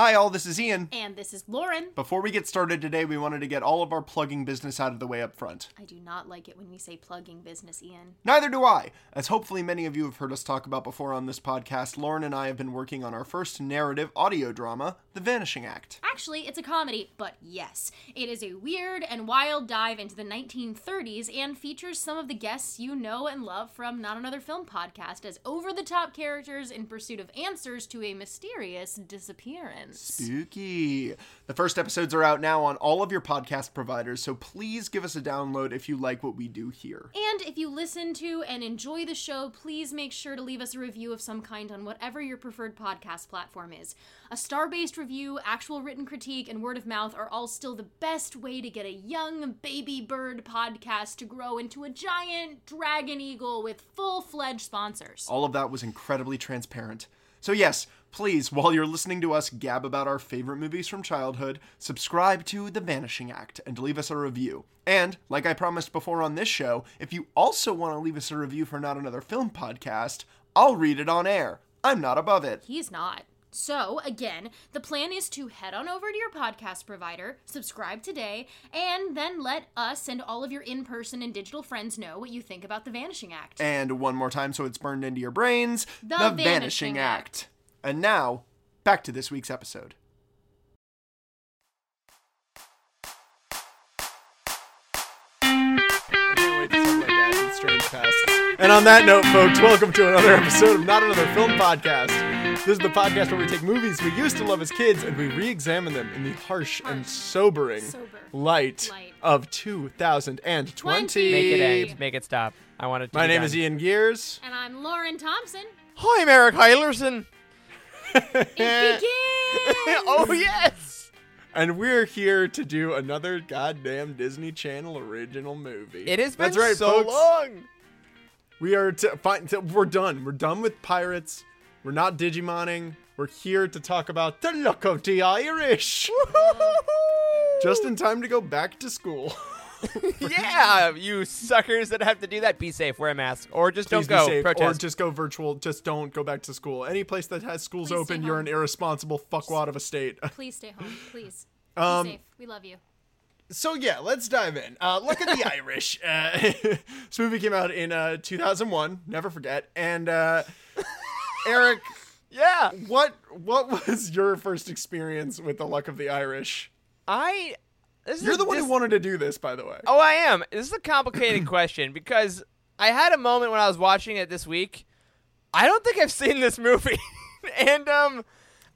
Hi, all, this is Ian. And this is Lauren. Before we get started today, we wanted to get all of our plugging business out of the way up front. I do not like it when we say plugging business, Ian. Neither do I. As hopefully many of you have heard us talk about before on this podcast, Lauren and I have been working on our first narrative audio drama, The Vanishing Act. Actually, it's a comedy, but yes, it is a weird and wild dive into the 1930s and features some of the guests you know and love from Not Another Film podcast as over the top characters in pursuit of answers to a mysterious disappearance. Spooky. The first episodes are out now on all of your podcast providers, so please give us a download if you like what we do here. And if you listen to and enjoy the show, please make sure to leave us a review of some kind on whatever your preferred podcast platform is. A star based review, actual written critique, and word of mouth are all still the best way to get a young baby bird podcast to grow into a giant dragon eagle with full fledged sponsors. All of that was incredibly transparent. So, yes, please, while you're listening to us gab about our favorite movies from childhood, subscribe to The Vanishing Act and leave us a review. And, like I promised before on this show, if you also want to leave us a review for Not Another Film podcast, I'll read it on air. I'm not above it. He's not. So, again, the plan is to head on over to your podcast provider, subscribe today, and then let us and all of your in person and digital friends know what you think about The Vanishing Act. And one more time so it's burned into your brains The Vanishing Act. And now, back to this week's episode. And on that note, folks, welcome to another episode of Not Another Film Podcast. This is the podcast where we take movies we used to love as kids and we re-examine them in the harsh, and sobering Sober. light, Light. of 2020. Make it end. Make it stop. I want it to My be name done. is Ian Gears. And I'm Lauren Thompson. Hi, I'm Eric Heilerson. It begins! oh yes. And we're here to do another goddamn Disney Channel original movie. It has been That's right, so folks. long. We are t- fine. T- we're done. We're done with pirates. We're not Digimoning. We're here to talk about the luck of the Irish. Just in time to go back to school. yeah, you suckers that have to do that. Be safe. Wear a mask, or just Please don't go. be safe, or just go virtual. Just don't go back to school. Any place that has schools Please open, you're home. an irresponsible fuckwad of a state. Please stay home. Please. Um, Be safe. We love you. so yeah, let's dive in. Uh, look at the Irish. Uh, this movie came out in uh, 2001. Never forget. And uh, Eric, yeah, what what was your first experience with the luck of the Irish? I. This You're is, the one this, who wanted to do this, by the way. Oh, I am. This is a complicated question because I had a moment when I was watching it this week. I don't think I've seen this movie, and um.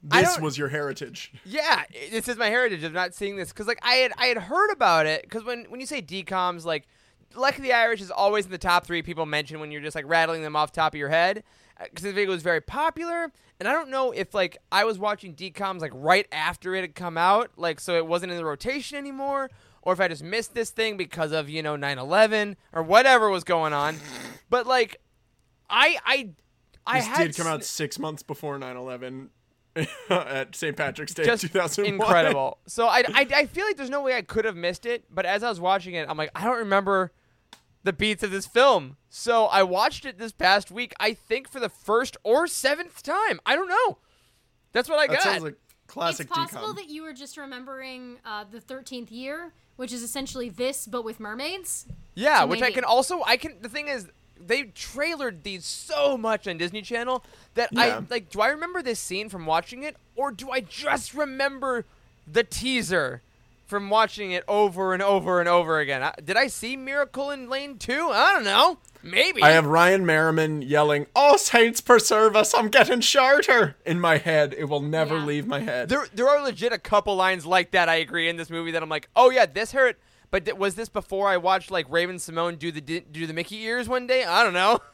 This was your heritage. Yeah, this is my heritage of not seeing this because like I had I had heard about it because when when you say decoms like Luck of the Irish is always in the top three people mention when you're just like rattling them off the top of your head because the video was very popular and I don't know if like I was watching decoms like right after it had come out like so it wasn't in the rotation anymore or if I just missed this thing because of you know 9/11 or whatever was going on but like I I I This had did come out six months before 9/11 at St. Patrick's Day, just 2001. incredible. So I, I I feel like there's no way I could have missed it, but as I was watching it, I'm like I don't remember the beats of this film. So I watched it this past week. I think for the first or seventh time. I don't know. That's what I That got. sounds like classic it's possible decom. that you were just remembering uh, the 13th year, which is essentially this, but with mermaids. yeah, so which I can also I can. The thing is. They trailered these so much on Disney Channel that Yeah. I like. Do I remember this scene from watching it, or do I just remember the teaser from watching it over and over and over again? I, did I see Miracle in Lane Two? I don't know. Maybe. I have Ryan Merriman yelling, All saints preserve us! I'm getting shorter!" in my head. It will never Yeah. leave my head. There, there are legit a couple lines like that. I agree in this movie that I'm like, oh yeah, this hurt. But th- was this before I watched like Raven-Symoné do the do the Mickey ears one day? I don't know.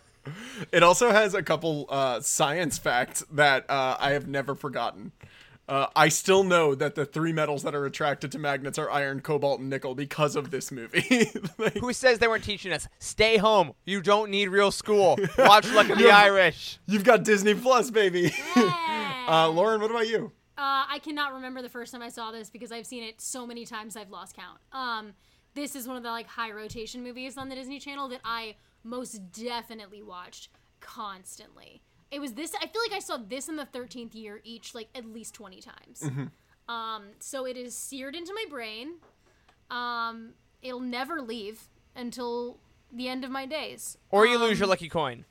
It also has a couple uh, science facts that uh, I have never forgotten. Uh, I still know that the three metals that are attracted to magnets are iron, cobalt, and nickel because of this movie. Like, Who says they weren't teaching us? Stay home. You don't need real school. Watch Luck of the Irish. you've got Disney Plus, baby. Yeah. uh, Lauren, what about you? Uh, I cannot remember the first time I saw this because I've seen it so many times I've lost count. Um, this is one of the like high rotation movies on the Disney Channel that I most definitely watched constantly. It was this. I feel like I saw this in the thirteenth year each, like at least twenty times. Um, so it is seared into my brain. Um, it'll never leave until the end of my days. Or you lose Um, your lucky coin.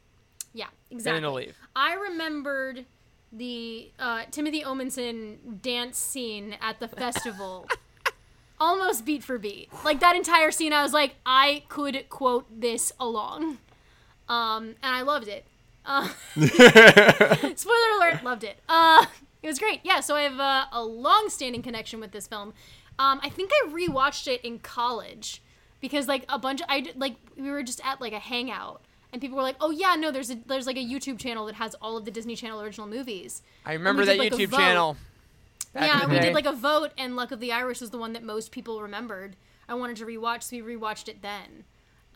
Yeah, exactly. it'll leave. I remembered the uh, Timothy Omundson dance scene at the festival. Almost beat for beat. Like that entire scene, I was like, I could quote this along. Um, and I loved it. Uh, spoiler alert, loved it. Uh, it was great. Yeah, so I have uh, a long standing connection with this film. Um, I think I rewatched it in college because like a bunch of I like we were just at like a hangout and people were like, "Oh yeah, no, there's a there's like a YouTube channel that has all of the Disney Channel original movies." I remember that like, YouTube channel. yeah, we day. did like a vote, and Luck of the Irish was the one that most people remembered. I wanted to rewatch, so we rewatched it then.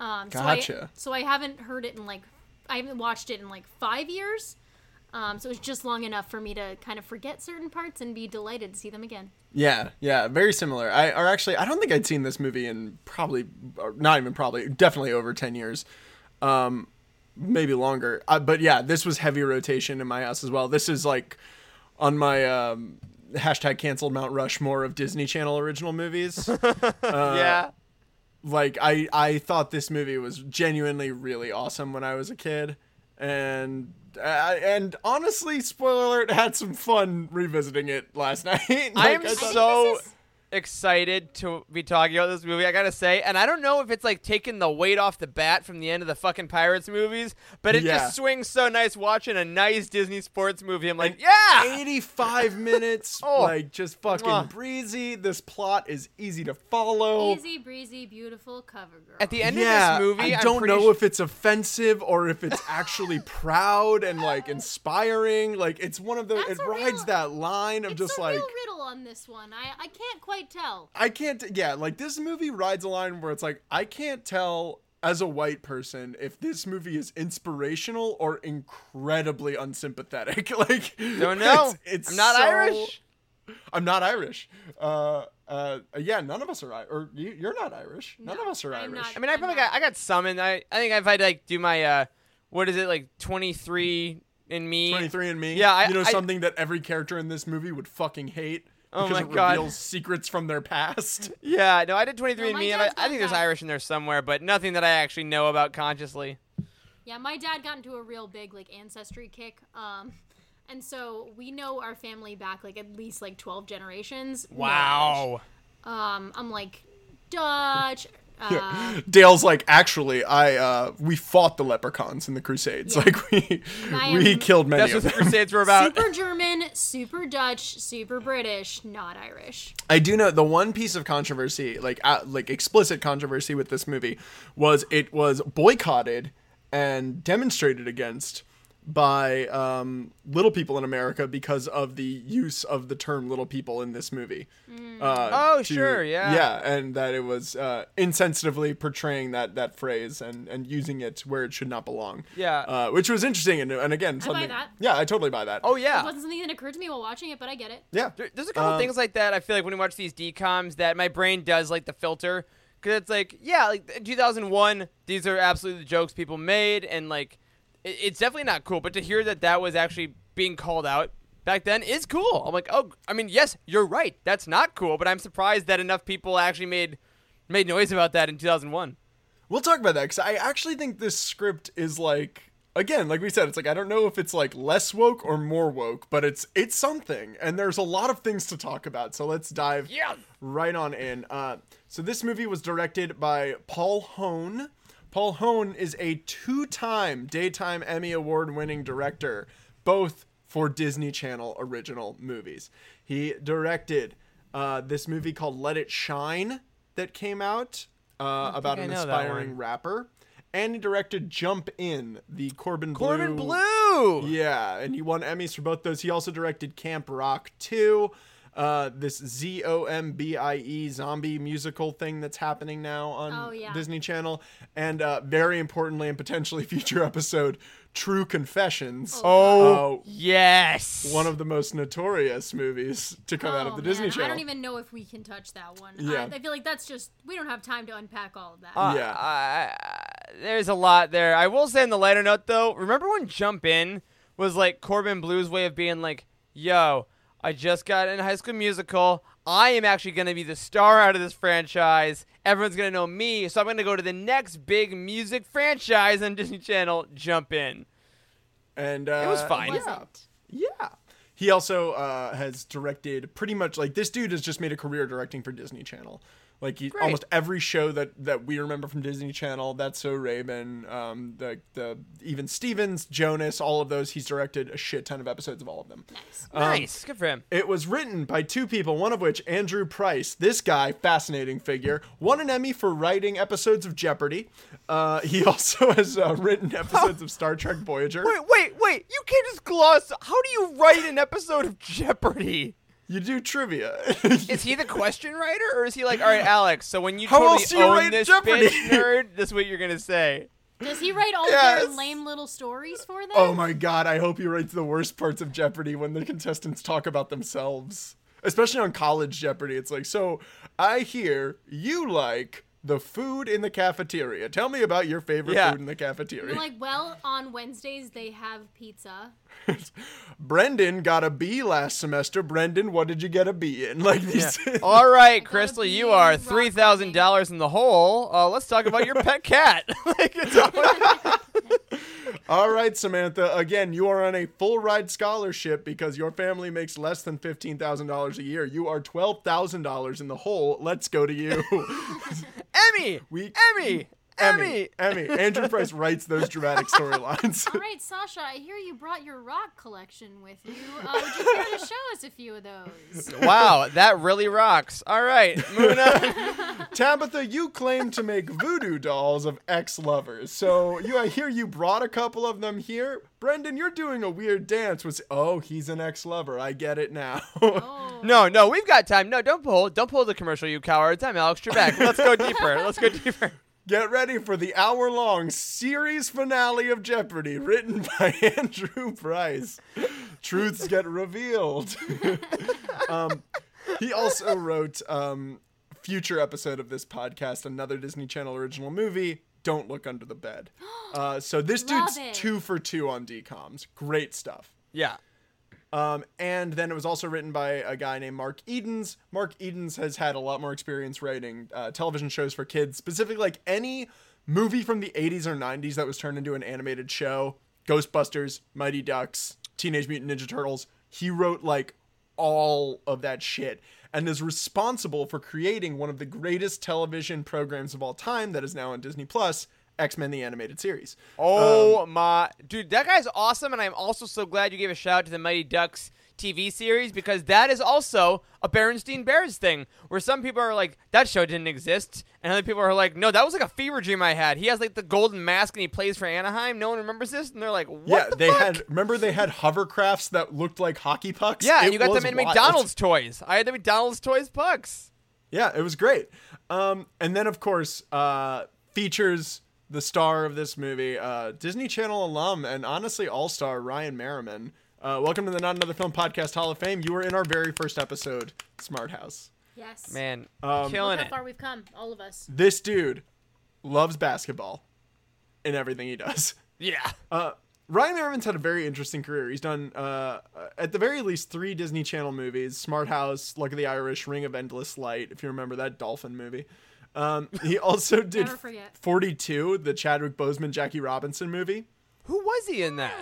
Um, so I- Gotcha. So I, haven't heard it in like I haven't watched it in like five years. Um, so it's just long enough for me to kind of forget certain parts and be delighted to see them again. Yeah, yeah, very similar. I or actually, I don't think I'd seen this movie in probably, not even probably, definitely over ten years, um, maybe longer. Uh, but yeah, this was heavy rotation in my house as well. This is like on my um, hashtag canceled Mount Rushmore of Disney Channel original movies. yeah. Like I I thought this movie was genuinely really awesome when I was a kid, and uh, and honestly, spoiler alert, had some fun revisiting it last night. Like, I am I thought- so is- excited to be talking about this movie. I gotta say, and I don't know if it's like taking the weight off the bat from the end of the fucking Pirates movies, but it Yeah. just swings so nice watching a nice Disney sports movie. I'm like, yeah, 85 minutes, Oh. like just fucking Mwah. breezy. This plot is easy to follow. Easy breezy, beautiful cover girl. At the end yeah, of this movie, I don't pretty know su- if it's offensive or if it's actually proud and like inspiring. Like it's one of the That's it rides real- that line of just like riddle on this one. I I can't quite tell. I can't. Yeah, like this movie rides a line where it's like I can't tell as a white person if this movie is inspirational or incredibly unsympathetic. like don't know. It's, it's I'm not so- Irish. I'm not Irish. Uh, uh, yeah, none of us are Irish. Or you, you're not Irish. None No, of us are I'm Irish. not. I mean, I I'm probably got I got some, and I I think if I'd like do my uh, what is it like 23 in me? 23 and me. Yeah, I- you know I- something that every character in this movie would fucking hate Oh because my it God. reveals secrets from their past. Yeah, no, I did 23 No, and me, and I, I think there's that. Irish in there somewhere, but nothing that I actually know about consciously. Yeah, my dad got into a real big like ancestry kick. Um, and so we know our family back like at least like twelve generations. Wow. Irish. Um, I'm like Dutch. Uh, Dale's like, actually, I uh, we fought the leprechauns in the Crusades. Yeah. Like we I we killed many That's of what the. Crusades were about. super German, super Dutch, super British, not Irish. I do know the one piece of controversy, like uh, like explicit controversy with this movie, was it was boycotted and demonstrated against by um, little people in America because of the use of the term "little people" in this movie. Uh, Oh, to- sure, yeah. yeah, and that it was uh, insensitively portraying that that phrase and and using it where it should not belong. Yeah. uh, which was interesting and, and again something. that. Yeah, I totally buy that. Oh yeah, It wasn't something that occurred to me while watching it, but I get it. yeah. There- There's a couple Um, things like that. I feel like when you watch these decoms, that my brain does like the filter because it's like, yeah, like in 2001, these are absolutely the jokes people made, and like, it, it's definitely not cool. But to hear that that was actually being called out back then is cool. I'm like, oh, I mean, yes, you're right. That's not cool, but I'm surprised that enough people actually made made noise about that in 2001. We'll talk about that because I actually think this script is like again, like we said, it's like I don't know if it's like less woke or more woke, but it's it's something, and there's a lot of things to talk about. So let's dive Yeah. right on in. Uh, so this movie was directed by Paul Hoen. Paul Hoen is a two-time daytime Emmy award-winning director, both for Disney Channel original movies. He directed uh, this movie called Let It Shine that came out uh, about an aspiring rapper, and he directed Jump In, the Corbin Bleu. Corbin Bleu. Yeah, and he won Emmys for both those. He also directed Camp Rock 2, uh, this Z O M B I E zombie musical thing that's happening now on Oh, yeah. Disney Channel, and uh, very importantly and potentially future episode, True Confessions. Oh, Uh, yes. one of the most notorious movies to come out of Oh, the Disney Channel. I don't even know if we can touch that one. Yeah. I, I feel like that's just we don't have time to unpack all of that. Uh, Yeah. I- I- there's a lot there. I will say on the lighter note though, remember when Jump In was like Corbin Bleu's way of being like, "Yo, I just got in High School Musical. I am actually going to be the star out of this franchise. Everyone's going to know me, so I'm going to go to the next big music franchise on Disney Channel. Jump in." And uh, It was fine. Yeah. Wasn't. Yeah. He also uh, has directed pretty much like this dude has just made a career directing for Disney Channel. Like he, almost every show that that we remember from Disney Channel, that's so Raven, um, the the even Stevens, Jonas, all of those. He's directed a shit ton of episodes of all of them. Nice. Um, nice, good for him. It was written by two people, one of which Andrew Price. This guy, fascinating figure, won an Emmy for writing episodes of Jeopardy. Uh, he also has uh, written episodes of Star Trek Voyager. Wait, wait, wait! You can't just gloss. How do you write an episode of Jeopardy? You do trivia. Is he the question writer, or is he like, all right, Alex? So when you How totally else do you own write this Jeopardy?" bitch, nerd, this is what you're gonna say. Does he write all Yes. their lame little stories for them? Oh my god, I hope he writes the worst parts of Jeopardy when the contestants talk about themselves. Especially on college Jeopardy. It's like, so I hear you like the food in the cafeteria. Tell me about your favorite Yeah. food in the cafeteria. They're like, well, on Wednesdays they have pizza. Brendan got a B last semester. Brendan, what did you get a B in? Like these. All right, Crystal, you are three thousand dollars in the hole. Uh, let's talk about your pet cat. like, it's All right, Samantha. Again, you are on a full ride scholarship because your family makes less than fifteen thousand dollars a year. You are twelve thousand dollars in the hole. Let's go to you. Emmy, We- Emmy, Emmy, Emmy. Emmy. Andrew Price writes those dramatic storylines. All right, Sasha, I hear you brought your rock collection with you. Uh, would you care to show us a few of those? Wow, that really rocks. All right, moving on. Tabitha, you claim to make voodoo dolls of ex-lovers. So you, I hear you brought a couple of them here. Brendan, you're doing a weird dance. Was oh, he's an ex-lover. I get it now. Oh. No, no, we've got time. No, don't pull, don't pull the commercial, you cowards. I'm Alex Trebek. Let's go deeper. Let's go deeper. Get ready for the hour-long series finale of Jeopardy, written by Andrew Price. Truths get revealed. um, he also wrote um, future episode of this podcast, another Disney Channel original movie. Don't look under the bed. Uh, so this Love dude's it. two for two on DComs. Great stuff. Yeah. Um, and then it was also written by a guy named Mark Edens. Mark Edens has had a lot more experience writing uh, television shows for kids, specifically like any movie from the 80s or 90s that was turned into an animated show Ghostbusters, Mighty Ducks, Teenage Mutant Ninja Turtles. He wrote like all of that shit and is responsible for creating one of the greatest television programs of all time that is now on Disney Plus. X-Men the animated series. Oh my dude, that guy's awesome, and I'm also so glad you gave a shout out to the Mighty Ducks TV series because that is also a Berenstein Bears thing, where some people are like, that show didn't exist, and other people are like, no, that was like a fever dream I had. He has like the golden mask and he plays for Anaheim. No one remembers this, and they're like, what yeah, the they fuck? had remember they had hovercrafts that looked like hockey pucks. Yeah, and It you got them in wild. McDonald's toys. I had the McDonald's toys pucks. Yeah, it was great. Um, and then of course, uh, features the star of this movie, uh, Disney Channel alum and honestly all star Ryan Merriman. Uh, welcome to the Not Another Film Podcast Hall of Fame. You were in our very first episode, Smart House. Yes. Man, Um, killing Look how it. far we've come, all of us. This dude loves basketball in everything he does. Yeah. Uh, Ryan Merriman's had a very interesting career. He's done, uh, at the very least, three Disney Channel movies: Smart House, Luck of the Irish, Ring of Endless Light. If you remember that dolphin movie. Um, he also did 42, the Chadwick Boseman Jackie Robinson movie. Who was he in that?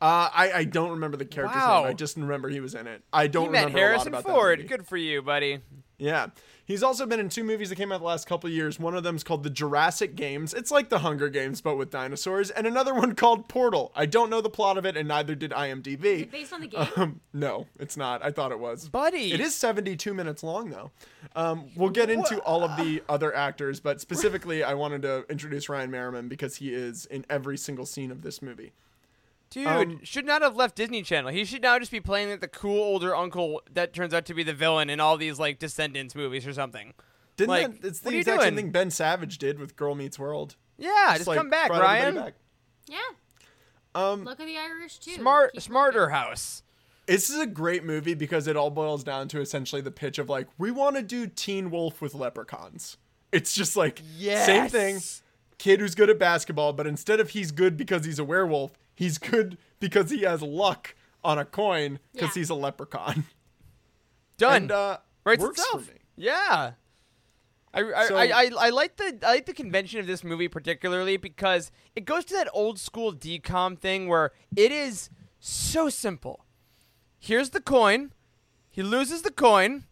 Uh, I, I don't remember the character's Wow. name. I just remember he was in it. I don't He met remember a lot Harrison about that Ford. movie. Good for you, buddy. Yeah. He's also been in two movies that came out the last couple of years. One of them's called The Jurassic Games. It's like The Hunger Games, but with dinosaurs. And another one called Portal. I don't know the plot of it, and neither did IMDb. Based on the game. Um, no, it's not. I thought it was. Buddy. It is 72 minutes long, though. Um, we'll get into all of the other actors, but specifically, I wanted to introduce Ryan Merriman because he is in every single scene of this movie. Dude, Um, should not have left Disney Channel. He should now just be playing like the cool older uncle that turns out to be the villain in all these like Descendants movies or something. Didn't Like, that, it's what the are you exact same doing? thing Ben Savage did with Girl Meets World. Yeah, just, like, come back, Ryan. back. yeah. Um, Look at the Irish too. Smart, Keep smarter looking. house. This is a great movie because it all boils down to essentially the pitch of like we want to do Teen Wolf with leprechauns. It's just like same thing. Kid who's good at basketball, but instead of he's good because he's a werewolf, He's good because he has luck on a coin because Yeah. he's a leprechaun. Done. And uh, Writes works itself. for me. Yeah. I, I, So- I, I, I like the I like the convention of this movie particularly because it goes to that old school decom thing where it is so simple. Here's the coin. He loses the coin.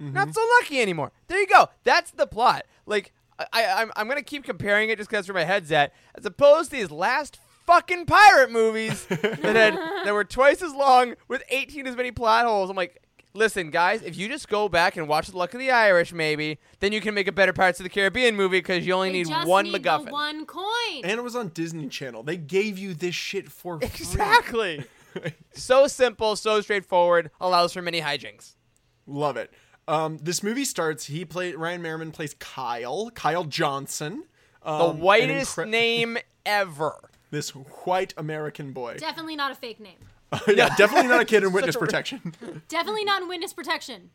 Mm-hmm. Not so lucky anymore. There you go. That's the plot. Like I, I I'm I'm gonna keep comparing it just because that's where my head's at, as opposed to these last fucking pirate movies that had that were twice as long with 18 as many plot holes. I'm like, listen, guys, if you just go back and watch The Luck of the Irish, maybe then you can make a better Pirates of the Caribbean movie because you only They need just one need MacGuffin. The one coin. And it was on Disney Channel. They gave you this shit for free. Exactly. so simple, so straightforward, allows for many hijinks. Love it. Um, this movie starts. He play Ryan Merriman plays Kyle. Kyle Johnson. The um, an whitest incre- name ever. This white American boy. Definitely not a fake name. yeah, definitely not a kid in witness protection. Definitely not in witness protection.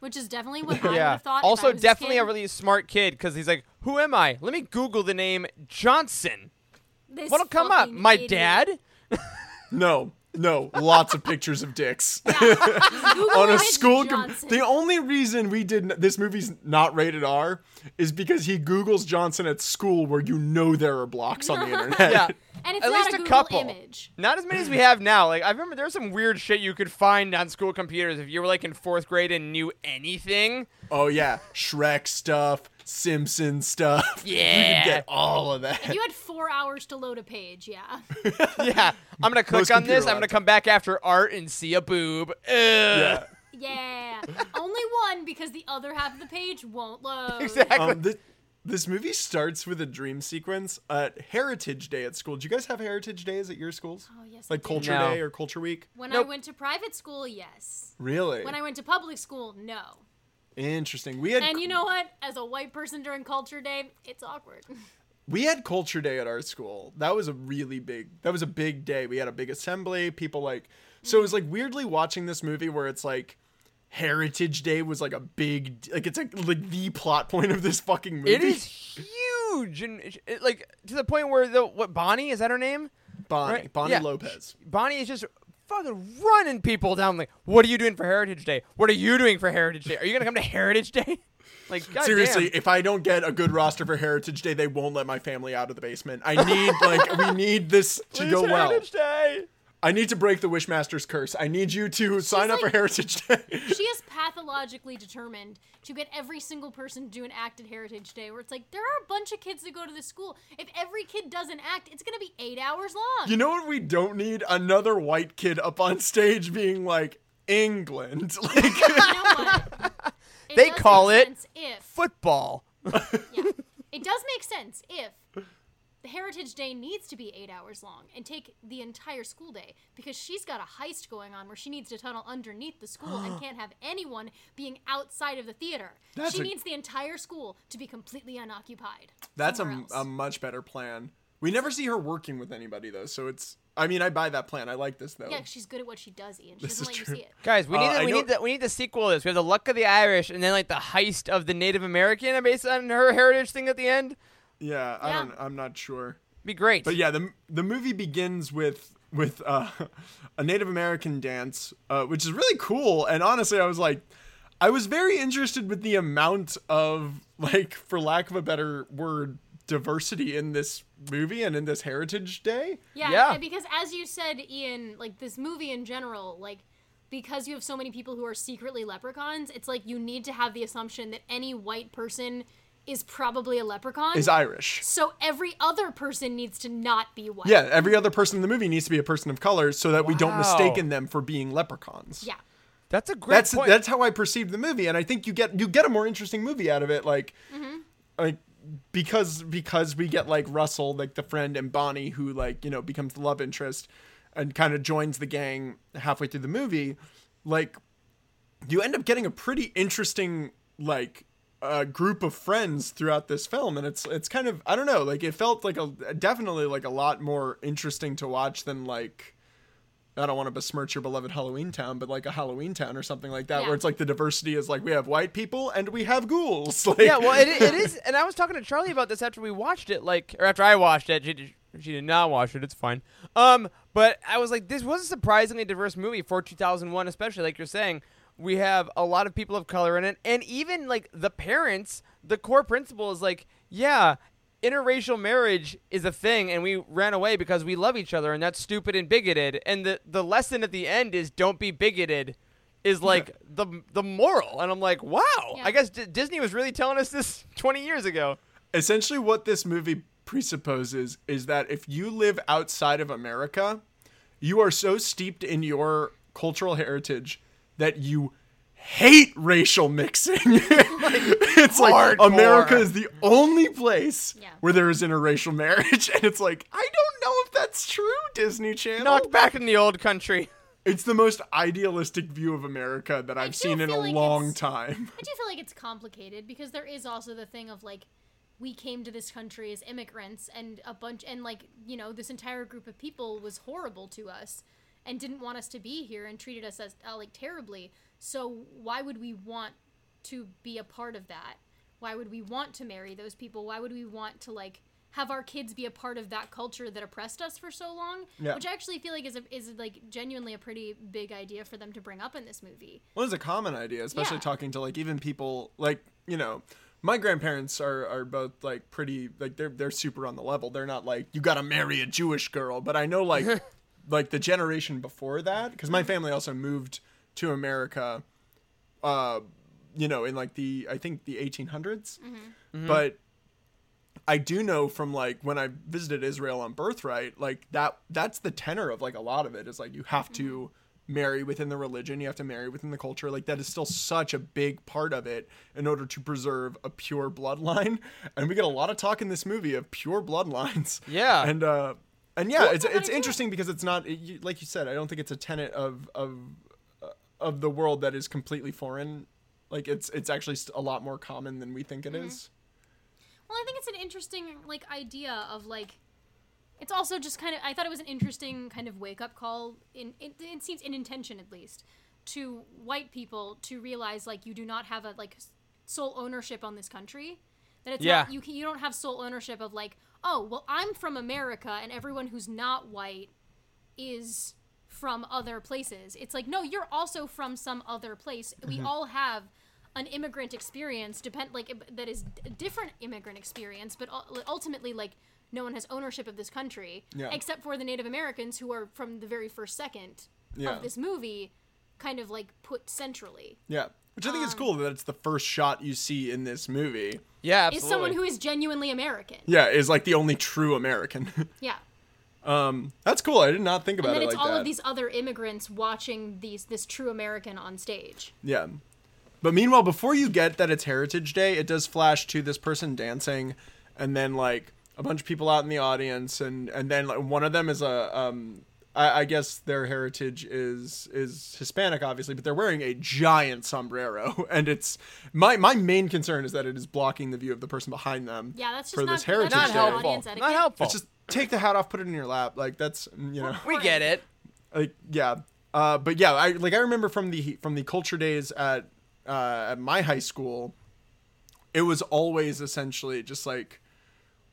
Which is definitely what I would have thought. if I Also, was this definitely kid. a really smart kid because he's like, "Who am I? Let me Google the name Johnson. This What'll come up? My idiot. dad? No, no, lots of pictures of dicks Google on a school. Com- Johnson. the only reason we did n- this movie's not rated R is because he Googles Johnson at school, where you know there are blocks on the internet. Yeah. and it's At not least a a Google couple. image. Not as many as we have now. Like I remember there was some weird shit you could find on school computers if you were like in fourth grade and knew anything. Oh yeah, Shrek stuff, Simpson stuff. you Yeah. could get all of that. If you had four hours to load a page, yeah. yeah. I'm gonna click Most on this. I'm gonna laptops. come back after art and see a boob. Ugh. yeah. Yeah. Only one because the other half of the page won't load. Exactly. Um, thi- this movie starts with a dream sequence at Heritage Day at school. Do you guys have Heritage Days at your schools? Oh, yes, Like do. Culture No. Day or Culture Week? When Nope. I went to private school, yes. Really? When I went to public school, no. Interesting. We had And you know what? As a white person during culture day, it's awkward. we had Culture Day at our school. That was a really big. That was a big day. We had a big assembly. People like. So it was like weirdly watching this movie where it's like. Heritage Day was like a big, like it's like, like the plot point of this fucking movie. It is huge and it, like to the point where the what Bonnie is that her name? Bonnie, Right, Bonnie yeah. Lopez. Bonnie is just fucking running people down. Like, what are you doing for Heritage Day? What are you doing for Heritage Day? Are you gonna come to Heritage Day? Like, goddamn. Seriously, if I don't get a good roster for Heritage Day, they won't let my family out of the basement. I need like we need this to Please, go well. Heritage Day. I need to break the Wishmaster's curse. I need you to sign up for Heritage Day. she is pathologically determined to get every single person to do an act at Heritage Day, where it's like, there are a bunch of kids that go to this school. If every kid does an act, it's going to be eight hours long. you know what we don't need? Another white kid up on stage being like England. Like You know what? They call it if Football. yeah, it does make sense if the Heritage Day needs to be eight hours long and take the entire school day because she's got a heist going on where she needs to tunnel underneath the school and can't have anyone being outside of the theater. That's she a- needs the entire school to be completely unoccupied. that's a, a much better plan. We never see her working with anybody though, so it's I mean, I buy that plan. I like this though. yeah, she's good at what she does, Ian. She This doesn't is let true. you see it. Guys, we Uh, need I the, we know- need the we need the sequel to this. We have the Luck of the Irish, and then like the heist of the Native American based on her heritage thing at the end. Yeah, I Yeah. don't I'm not sure. Be great. But yeah, the the movie begins with with uh, a Native American dance, uh, which is really cool. And honestly, I was like, I was very interested with the amount of like, for lack of a better word, diversity in this movie and in this Heritage Day. Yeah, Yeah. because as you said, Ian, like this movie in general, like because you have so many people who are secretly leprechauns, it's like you need to have the assumption that any white person is probably a leprechaun. Is Irish. so every other person needs to not be white. Yeah, every other person in the movie needs to be a person of color so that we don't Wow. mistaken them for being leprechauns. Yeah. that's a great that's point. that's how I perceived the movie, and I think you get you get a more interesting movie out of it, like mm-hmm. like because because we get like Russell, like the friend, and Bonnie, who like you know becomes the love interest, and kind of joins the gang halfway through the movie, like you end up getting a pretty interesting like uh, group of friends throughout this film, and it's it's kind of I don't know, like it felt like a definitely like a lot more interesting to watch than like. I don't want to besmirch your beloved Halloween town, but like a Halloween town or something like that, Yeah. where it's like the diversity is like we have white people and we have ghouls. Like, yeah, well, it, it is, and I was talking to Charlie about this after we watched it, like, or after I watched it. She- She did not watch it. It's fine. Um, but I was like, this was a surprisingly diverse movie for 2001, especially like you're saying. We have a lot of people of color in it, and even like the parents. The core principle is like, yeah, interracial marriage is a thing, and we ran away because we love each other, and that's stupid and bigoted. And the the lesson at the end is don't be bigoted. Is like the the moral, and I'm like, wow. Yeah. I guess D- Disney was really telling us this 20 years ago. Essentially, what this movie presupposes is that if you live outside of America, you are so steeped in your cultural heritage that you hate racial mixing. it's like hardcore. America is the only place Yeah. where there is interracial marriage, and it's like I don't know if that's true, Disney Channel. Not back in the old country. It's the most idealistic view of America that I've seen in a like long time. I do feel like it's complicated because there is also the thing of like we came to this country as immigrants and a bunch and like you know this entire group of people was horrible to us and didn't want us to be here and treated us as uh, like terribly so why would we want to be a part of that why would we want to marry those people why would we want to like have our kids be a part of that culture that oppressed us for so long Yeah. which I actually feel like is a, is like genuinely a pretty big idea for them to bring up in this movie Well, it's a common idea, especially Yeah. talking to like even people like you know. My grandparents are, are both like pretty like they're they're super on the level. They're not like you got to marry a Jewish girl, but I know like like the generation before that because my family also moved to America, uh, you know, in like the I think the 1800s, but I do know from like when I visited Israel on birthright, like that that's the tenor of like a lot of it is like you have to marry within the religion, you have to marry within the culture. Like that is still such a big part of it in order to preserve a pure bloodline. And we get a lot of talk in this movie of pure bloodlines. Yeah. And uh and yeah, it's it's to it. interesting because it's not it, like you said, I don't think it's a tenet of of uh, of the world that is completely foreign. Like it's it's actually a lot more common than we think it Mm-hmm. is. Well, I think it's an interesting like idea of like it's also just kind of I thought it was an interesting kind of wake up call in it, it seems in intention at least to white people to realize like you do not have a like sole ownership on this country that it's Yeah. not you can, you don't have sole ownership of like oh well I'm from America and everyone who's not white is from other places. It's like no, you're also from some other place. Mm-hmm. We all have an immigrant experience depend like that is a different immigrant experience, but ultimately like no one has ownership of this country Yeah. except for the Native Americans who are from the very first second Yeah. of this movie kind of like put centrally. Yeah. Which I think Um, is cool that it's the first shot you see in this movie. Yeah, absolutely. Is someone who is genuinely American. Yeah, is like the only true American. Yeah. um, that's cool. I did not think about And then it it's like all that. of these other immigrants watching these this true American on stage. Yeah. But meanwhile, before you get that it's Heritage Day, it does flash to this person dancing, and then like a bunch of people out in the audience, and and then like one of them is a um. I, I guess their heritage is is Hispanic, obviously, but they're wearing a giant sombrero, and it's my my main concern is that it is blocking the view of the person behind them. Yeah, that's just for not, this Heritage that's not not helpful. audience Not helpful. It's just take the hat off, put it in your lap, like that's you know. we get it. like yeah uh but yeah i like i remember from the from the culture days at uh at my high school it was always essentially just like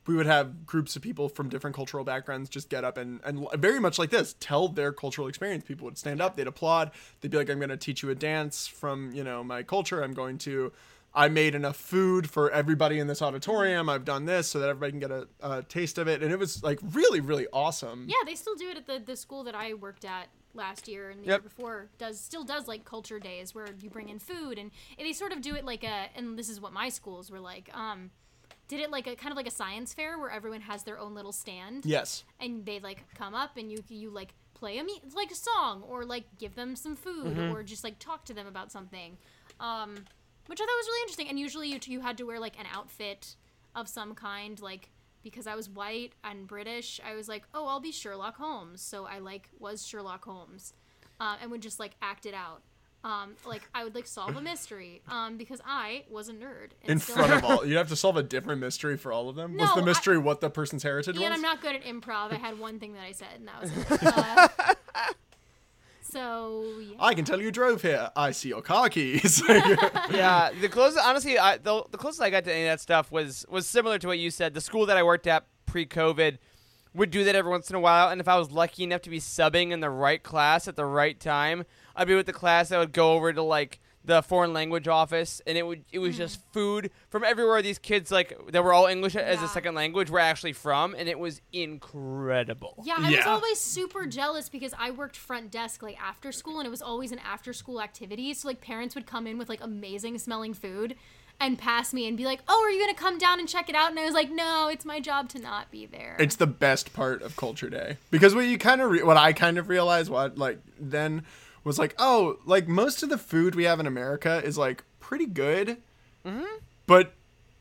we would have groups of people from different cultural backgrounds just get up and and very much like this tell their cultural experience people would stand up they'd applaud they'd be like i'm going to teach you a dance from you know my culture i'm going to I made enough food for everybody in this auditorium. I've done this so that everybody can get a, a taste of it, and it was like really, really awesome. Yeah, they still do it at the, the school that I worked at last year and the Yep. year before does still does like culture days where you bring in food and, and they sort of do it like a and this is what my schools were like um did it like a kind of like a science fair where everyone has their own little stand? Yes. and they like come up and you you like play a me- like a song or like give them some food or just like talk to them about something um which i thought was really interesting. And usually you, you had to wear like an outfit of some kind like because i was white and british i was like oh i'll be sherlock holmes. So i like was sherlock holmes uh, and would just like act it out um like i would like solve a mystery um because i was a nerd and in front of all. You have to solve a different mystery for all of them. was No, the I- mystery what the person's heritage Yeah, and was? I'm not good at improv. I had one thing that I said, and that was it. Uh, so yeah. I can tell you drove here. I see your car keys. yeah, the closest, honestly, I, the, the closest I got to any of that stuff was was similar to what you said. The school that I worked at pre-COVID, would do that every once in a while. And if I was lucky enough to be subbing in the right class at the right time, I'd be with the class I would go over to like the foreign language office, and it would it was mm-hmm. just food from everywhere. These kids like that were all English as a second language were actually from, and it was incredible. Yeah, I was always super jealous because I worked front desk like after school and it was always an after school activity. So like parents would come in with like amazing smelling food and pass me and be like, "Oh, are you going to come down and check it out?" And I was like, "No, it's my job to not be there." It's the best part of Culture Day because what you kind of re- what I kind of realized what like then was like oh like most of the food we have in America is like pretty good, mm-hmm. but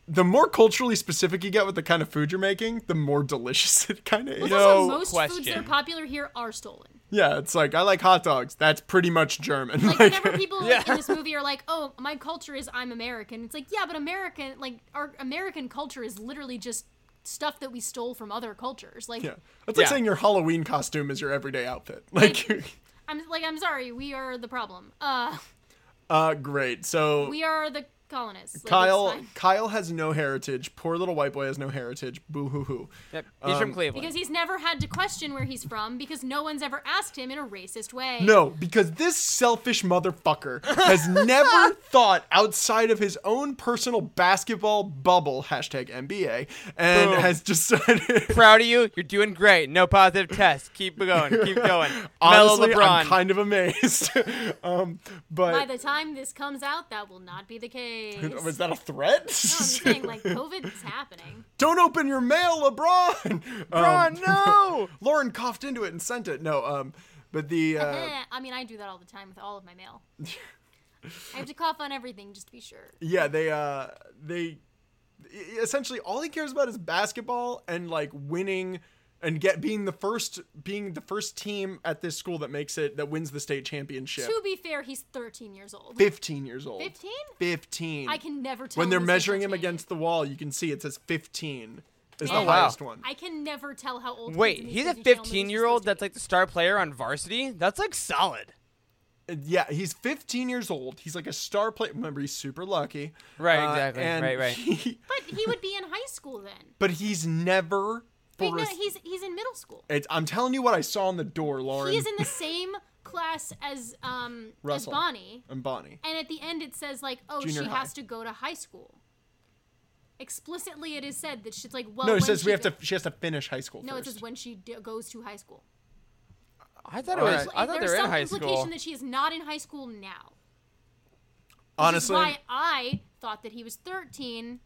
the more culturally specific you get with the kind of food you're making, the more delicious it kind of is. No also, most foods that are popular here are stolen. Yeah, it's like I like hot dogs. That's pretty much German. Like Like, whenever people like, Yeah. in this movie are like, "Oh, my culture is I'm American," it's like, yeah, but American like our American culture is literally just stuff that we stole from other cultures. Like, yeah, that's like Yeah. saying your Halloween costume is your everyday outfit. Like, I'm like, I'm sorry, we are the problem. Uh, uh, great. So we are the colonists. Like, Kyle. Kyle has no heritage. Poor little white boy has no heritage. Boo hoo hoo. Yep. He's from Um, Cleveland. Because he's never had to question where he's from because no one's ever asked him in a racist way. No, because this selfish motherfucker has never thought outside of his own personal basketball bubble, hashtag NBA, and Boom. has decided. Proud of you. You're doing great. No positive tests. Keep going. Keep going. Honestly, Mellow LeBron. I'm kind of amazed. um, By the time this comes out, that will not be the case. No, was that a threat? I'm saying like COVID's happening. Don't open your mail, LeBron. LeBron, Um, no. Lauren coughed into it and sent it. No, um, but the uh, I mean, I do that all the time with all of my mail. I have to cough on everything just to be sure. yeah, they uh, they essentially all he cares about is basketball and like winning and get being the first being the first team at this school that makes it that wins the state championship. To be fair, he's 13 years old. 15 years old. 15? 15. I can never tell. when they're his measuring him against the wall, you can see it says 15 is the wow. highest one. I can never tell how old. kids Wait, in these he's a Disney Channel movies 15 are year old that's like the star player on varsity? That's like solid. Yeah, he's 15 years old. He's like a star player. Remember, he's super lucky. Right, Uh, exactly. and Right, right. he- But he would be in high school then. but he's never. Wait, no, he's he's in middle school. it's, I'm telling you what I saw on the door, Lauren. He is in the same class as um as Bonnie, and Bonnie. and at the end it says like, oh, Junior she high. has to go to high school. Explicitly, it is said that she's like, well, no, it when says she we have go- to. She has to finish high school No, it says when she d- goes to high school. I thought it was. right. I thought they There's were in some high implication school. that she is not in high school now. Honestly, is why I thought that he was 13,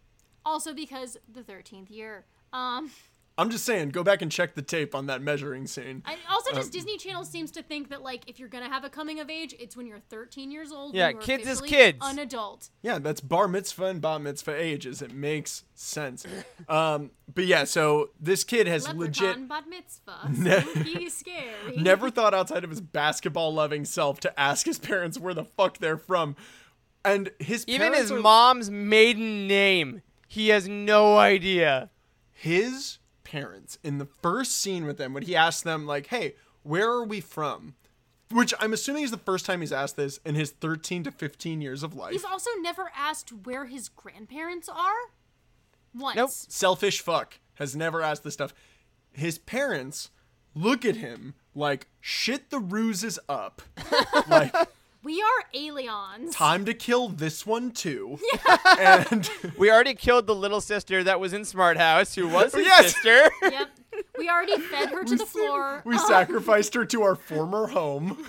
also because the 13th year. Um, I'm just saying, go back and check the tape on that measuring scene. I, also, Um, just Disney Channel seems to think that like if you're gonna have a coming of age, it's when you're 13 years old. Yeah, you are kids is kids. An adult. Yeah, that's bar mitzvah and bat mitzvah ages. It makes sense. Um, but yeah, so this kid has Leprechaun legit bat mitzvah. Ne- Spooky, scary. never thought outside of his basketball loving self to ask his parents where the fuck they're from. And his Even his are- mom's maiden name, he has no idea. his parents in the first scene with them when he asked them like, "Hey, where are we from?" Which I'm assuming is the first time he's asked this in his 13 to 15 years of life. He's also never asked where his grandparents are. Once. Nope. selfish fuck has never asked this stuff. His parents look at him like shit the ruse is up. like We are aliens. time to kill this one too. Yeah. And We already killed the little sister that was in Smart House, who was his Yes! sister. Yep. We already fed her to the floor. we Um, sacrificed her to our former home.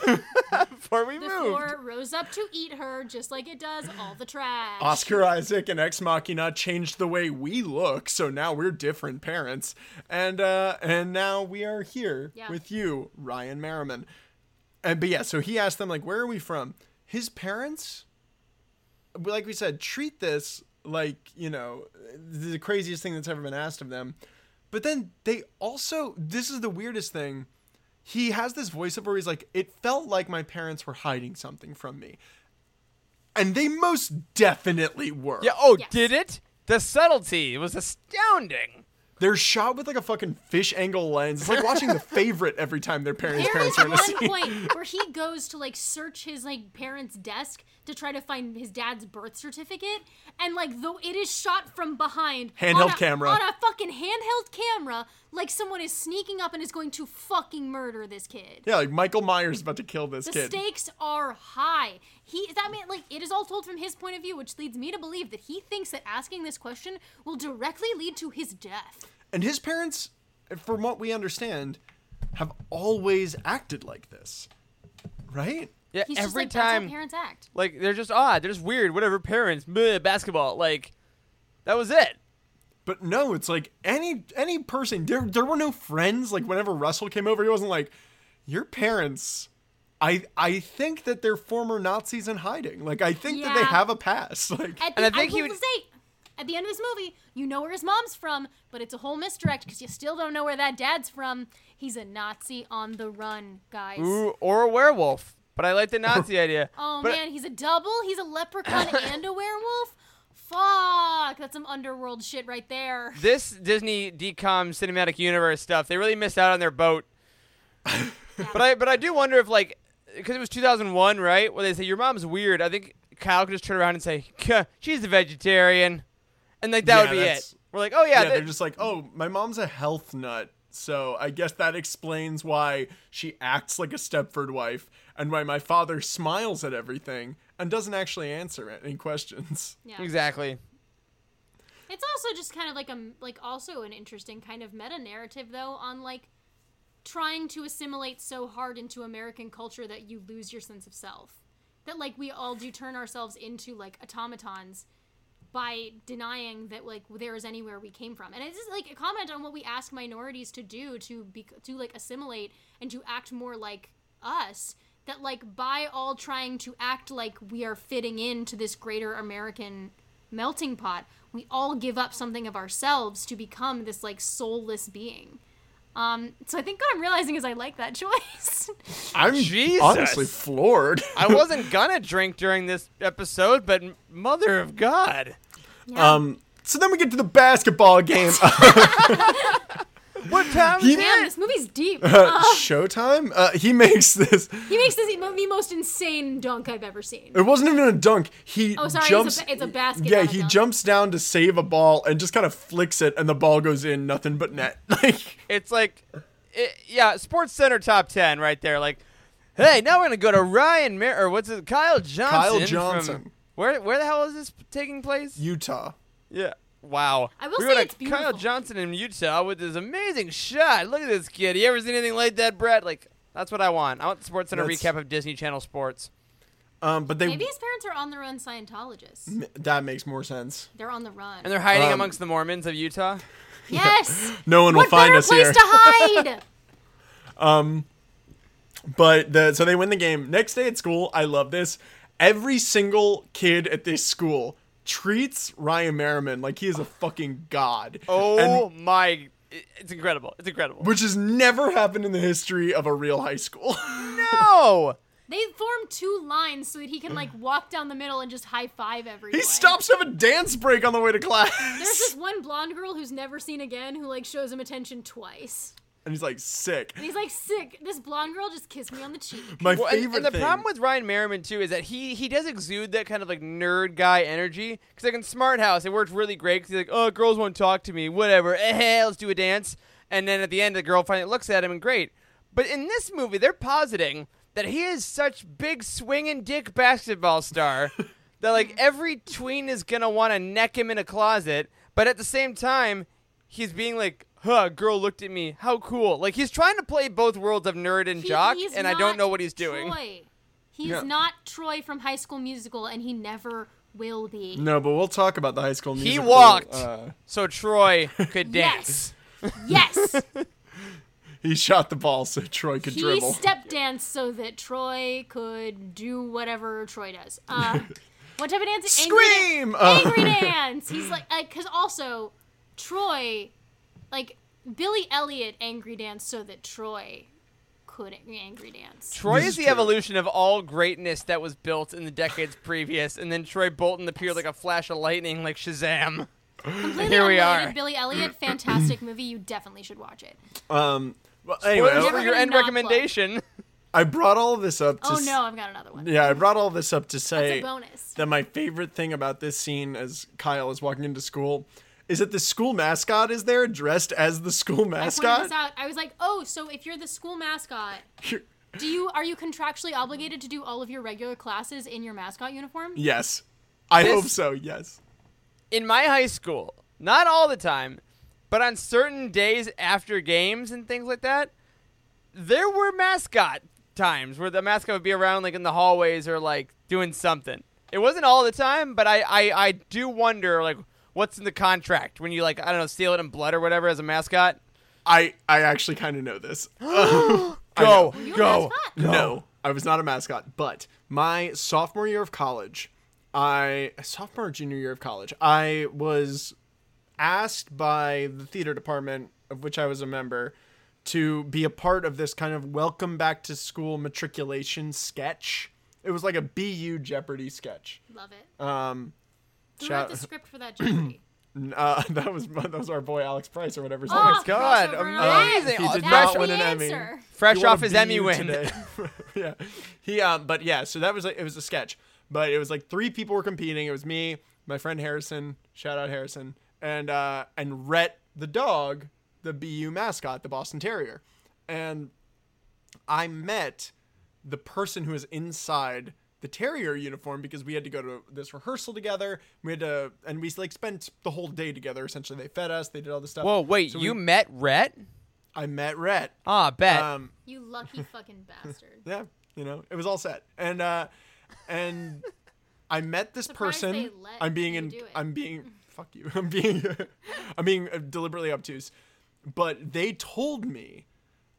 before we The moved. The floor rose up to eat her, just like it does all the trash. Oscar Isaac and Ex Machina changed the way we look, so now we're different parents. And uh and now we are here Yeah. with you, Ryan Merriman. And but yeah, so he asked them like, "Where are we from?" His parents, like we said, treat this like you know the craziest thing that's ever been asked of them. But then they also, this is the weirdest thing. He has this voiceover where he's like, "It felt like my parents were hiding something from me," and they most definitely were. Yeah. Oh, Yes. did it? The subtlety was astounding. They're shot with like a fucking fish angle lens. It's like watching The Favorite every time their parents' There is parents are in a one scene. point where he goes to like search his like parents' desk to try to find his dad's birth certificate, and like though it is shot from behind, Handheld on a- camera. on a fucking handheld camera, like someone is sneaking up and is going to fucking murder this kid. Yeah, like Michael Myers is about to kill this The kid. The stakes are high. He is that man like it is all told from his point of view, which leads me to believe that he thinks that asking this question will directly lead to his death. And his parents, from what we understand, have always acted like this. Right? Yeah, He's just every like that's time how parents act. like they're just odd, they're just weird, whatever parents, bleh, basketball, like that was it. But no, it's like any any person. There there were no friends. Like whenever Russell came over, he wasn't like, "Your parents." I I think that they're former Nazis in hiding. Like I think that they Yeah. have a past. Like At And the, I think I he will would- say, at the end of this movie, you know where his mom's from, but it's a whole misdirect because you still don't know where that dad's from. He's a Nazi on the run, guys. Ooh, or a werewolf. But I like the Nazi idea. Oh But- man, he's a double. He's a leprechaun and a werewolf. Fuck, that's some underworld shit right there. This Disney DCOM cinematic universe stuff, they really missed out on their boat. but I but I do wonder if like because it was 2001, right? Where they say your mom's weird. I think Kyle could just turn around and say, "She's a vegetarian," and like that Yeah, would be it. We're like, "Oh yeah, yeah, they're just like, oh, my mom's a health nut, so I guess that explains why she acts like a Stepford wife and why my father smiles at everything and doesn't actually answer any questions. Yeah. exactly." It's also just kind of like a like also an interesting kind of meta narrative though on like trying to assimilate so hard into American culture that you lose your sense of self. That like we all do turn ourselves into like automatons by denying that like there is anywhere we came from. And it's just like a comment on what we ask minorities to do to be to like assimilate and to act more like us. That like by all trying to act like we are fitting into this greater American melting pot, we all give up something of ourselves to become this like soulless being. Um, so I think what I'm realizing is I like that choice. I'm Jesus. honestly floored. I wasn't gonna drink during this episode, but mother of God, Yeah. um, so then we get to the basketball game. what time He- is Man, it? this movie's deep. Uh, Uh, Showtime. Uh, he makes this. he makes this the most insane dunk I've ever seen. It wasn't even a dunk. He Oh, sorry, it's a jumps. it's a basket, Yeah, he dunk. jumps down to save a ball and just kind of flicks it, and the ball goes in. Nothing but net. Like It's like, it, yeah, SportsCenter top ten right there. Like, hey, now we're gonna go to Ryan Mer- or what's it, Kyle Johnson. Kyle from- Johnson. where where the hell is this taking place? Utah. Yeah. Wow. I will we say got it's a Kyle. Johnson in Utah with this amazing shot. Look at this kid. You ever seen anything like that, Brett? Like, that's what I want. I want the SportsCenter That's- recap of Disney Channel sports. Um, but they Maybe his parents are on the run Scientologists. m- that makes more sense. They're on the run. And they're hiding Um, amongst the Mormons of Utah. yes. No one will what find better us place here. to hide? But the so they win the game. Next day at school, I love this. Every single kid at this school treats Ryan Merriman like he is a fucking god. Oh And- my! It's incredible. It's incredible. which has never happened in the history of a real high school. No. they form two lines so that he can like walk down the middle and just high five everyone. he stops to have a dance break on the way to class. There's this one blonde girl who's never seen again who like shows him attention twice. And he's like sick. And he's like sick. This blonde girl just kissed me on the cheek. My Well, and, favorite and the thing. problem with Ryan Merriman too is that he he does exude that kind of like nerd guy energy. Because like in Smart House, it worked really great. Because he's like, oh, girls won't talk to me, whatever. Eh, let's do a dance. And then at the end, the girl finally looks at him and great. But in this movie, they're positing that he is such big swinging dick basketball star that like every tween is gonna want to neck him in a closet. But at the same time, he's being like. Huh, girl looked at me. How cool. Like he's trying to play both worlds of nerd and He- jock, and I don't know what he's doing. Troy. He's Yeah. not Troy from High School Musical, and he never will be. no, but we'll talk about the high school Musical. He walked. Uh, So Troy could dance. Yes. Yes. he shot the ball so Troy could he dribble. step danced so that Troy could do whatever Troy does. Uh, what type of dance? Angry dan- Scream! Uh, Angry dance. He's like, because also, Troy, like Billy Elliot, angry dance so that Troy could angry dance. Troy This is is the true. evolution of all greatness that was built in the decades previous, and then Troy Bolton appeared like a flash of lightning, like Shazam. Completely Here we are. Billy Elliot, fantastic movie. You definitely should watch it. Um. Well, anyway, Spoilers for your end not recommendation. I brought all this up to. Oh no, I've got another one. Yeah, I brought all this up to That's say a bonus. that my favorite thing about this scene as Kyle is walking into school is that the school mascot is there dressed as the school mascot. I pointed mascot. this out. I was like, oh, so if you're the school mascot, do you are you contractually obligated to do all of your regular classes in your mascot uniform? yes. I This- hope so, yes. in my high school, not all the time, but on certain days after games and things like that, there were mascot times where the mascot would be around like in the hallways or like doing something. It wasn't all the time, but I I, I do wonder like what's in the contract when you like I don't know steal it in blood or whatever as a mascot. I I actually kind of know this. Go you a go. No, I was not a mascot, but my sophomore year of college, I sophomore or junior year of college, I was asked by the theater department of which I was a member to be a part of this kind of welcome back to school matriculation sketch. It was like a BU Jeopardy sketch. Love it. Um, Who shout- wrote the script for that Jeopardy? uh, that was that was our boy Alex Price or whatever. his Oh, name is. God, crossover amazing. He Oh, did fresh, not win the an Emmy. answer. fresh He won off a his Emmy win. today. yeah, he um, but yeah, so that was like it was a sketch, but it was like three people were competing. It was me, my friend Harrison, shout out Harrison, and uh, and Rhett the dog, the BU mascot, the Boston Terrier, and I met the person who was inside the terrier uniform because we had to go to this rehearsal together. We had to, and we like spent the whole day together. Essentially, they fed us, they did all this stuff. Whoa, wait, So you we- met Rhett? I met Rhett. Ah, bet. Um, You lucky fucking bastard. yeah, you know, it was all set. And uh and I met this Surprised person. they let I'm being you in do it. I'm being fuck you. I'm being I'm being uh, deliberately obtuse. But they told me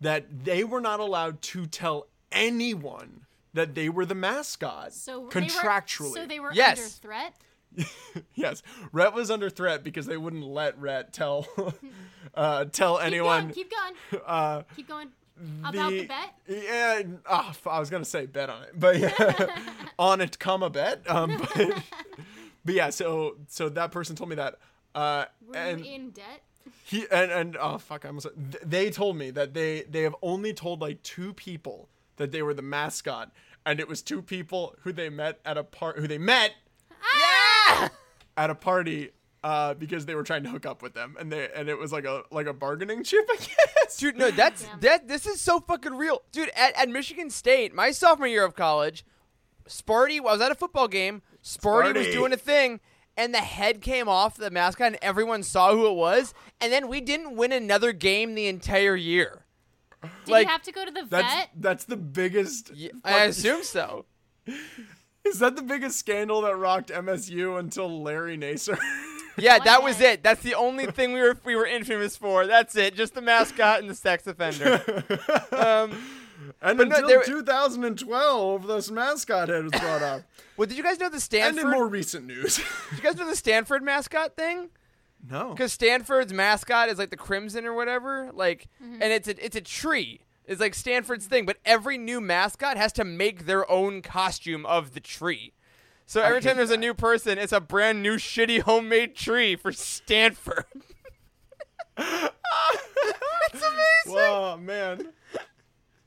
that they were not allowed to tell anyone that they were the mascot So contractually. Were, so they were Yes. under threat. yes, Rhett was under threat because they wouldn't let Rhett tell uh, tell Keep anyone. going. Keep going. uh, Keep going. About the, bet. Yeah, ah, f- I was gonna say bet on it, but yeah, on it, comma bet. Um, but, but yeah, so so that person told me that, uh, Were and you in debt? he and and oh fuck, I almost th- they told me that they they have only told like two people that they were the mascot, and it was two people who they met at a part who they met yeah! at a party. Uh, because they were trying to hook up with them, and they and it was like a like a bargaining chip, I guess. Dude, no, that's Damn. that. This is so fucking real, dude. At, at Michigan State, my sophomore year of college, Sparty. I was at a football game. Sparty, was doing a thing, and the head came off the mascot, and everyone saw who it was. And then we didn't win another game the entire year. Did like, you have to go to the That's vet? that's the biggest. I assume so. Is that the biggest scandal that rocked MSU until Larry Nassar? Yeah, that was it. That's the only thing we were we were infamous for. That's it. Just the mascot and the sex offender. um, and But no, until there- 2012, this mascot head was brought up. well, did you guys know the Stanford? and in more recent news. did you guys know the Stanford mascot thing? No. Because Stanford's mascot is like the crimson or whatever, like, and it's a it's a tree. It's like Stanford's thing, but every new mascot has to make their own costume of the tree. So every time there's a new person, it's a brand new shitty homemade tree for Stanford. it's amazing. Whoa, man.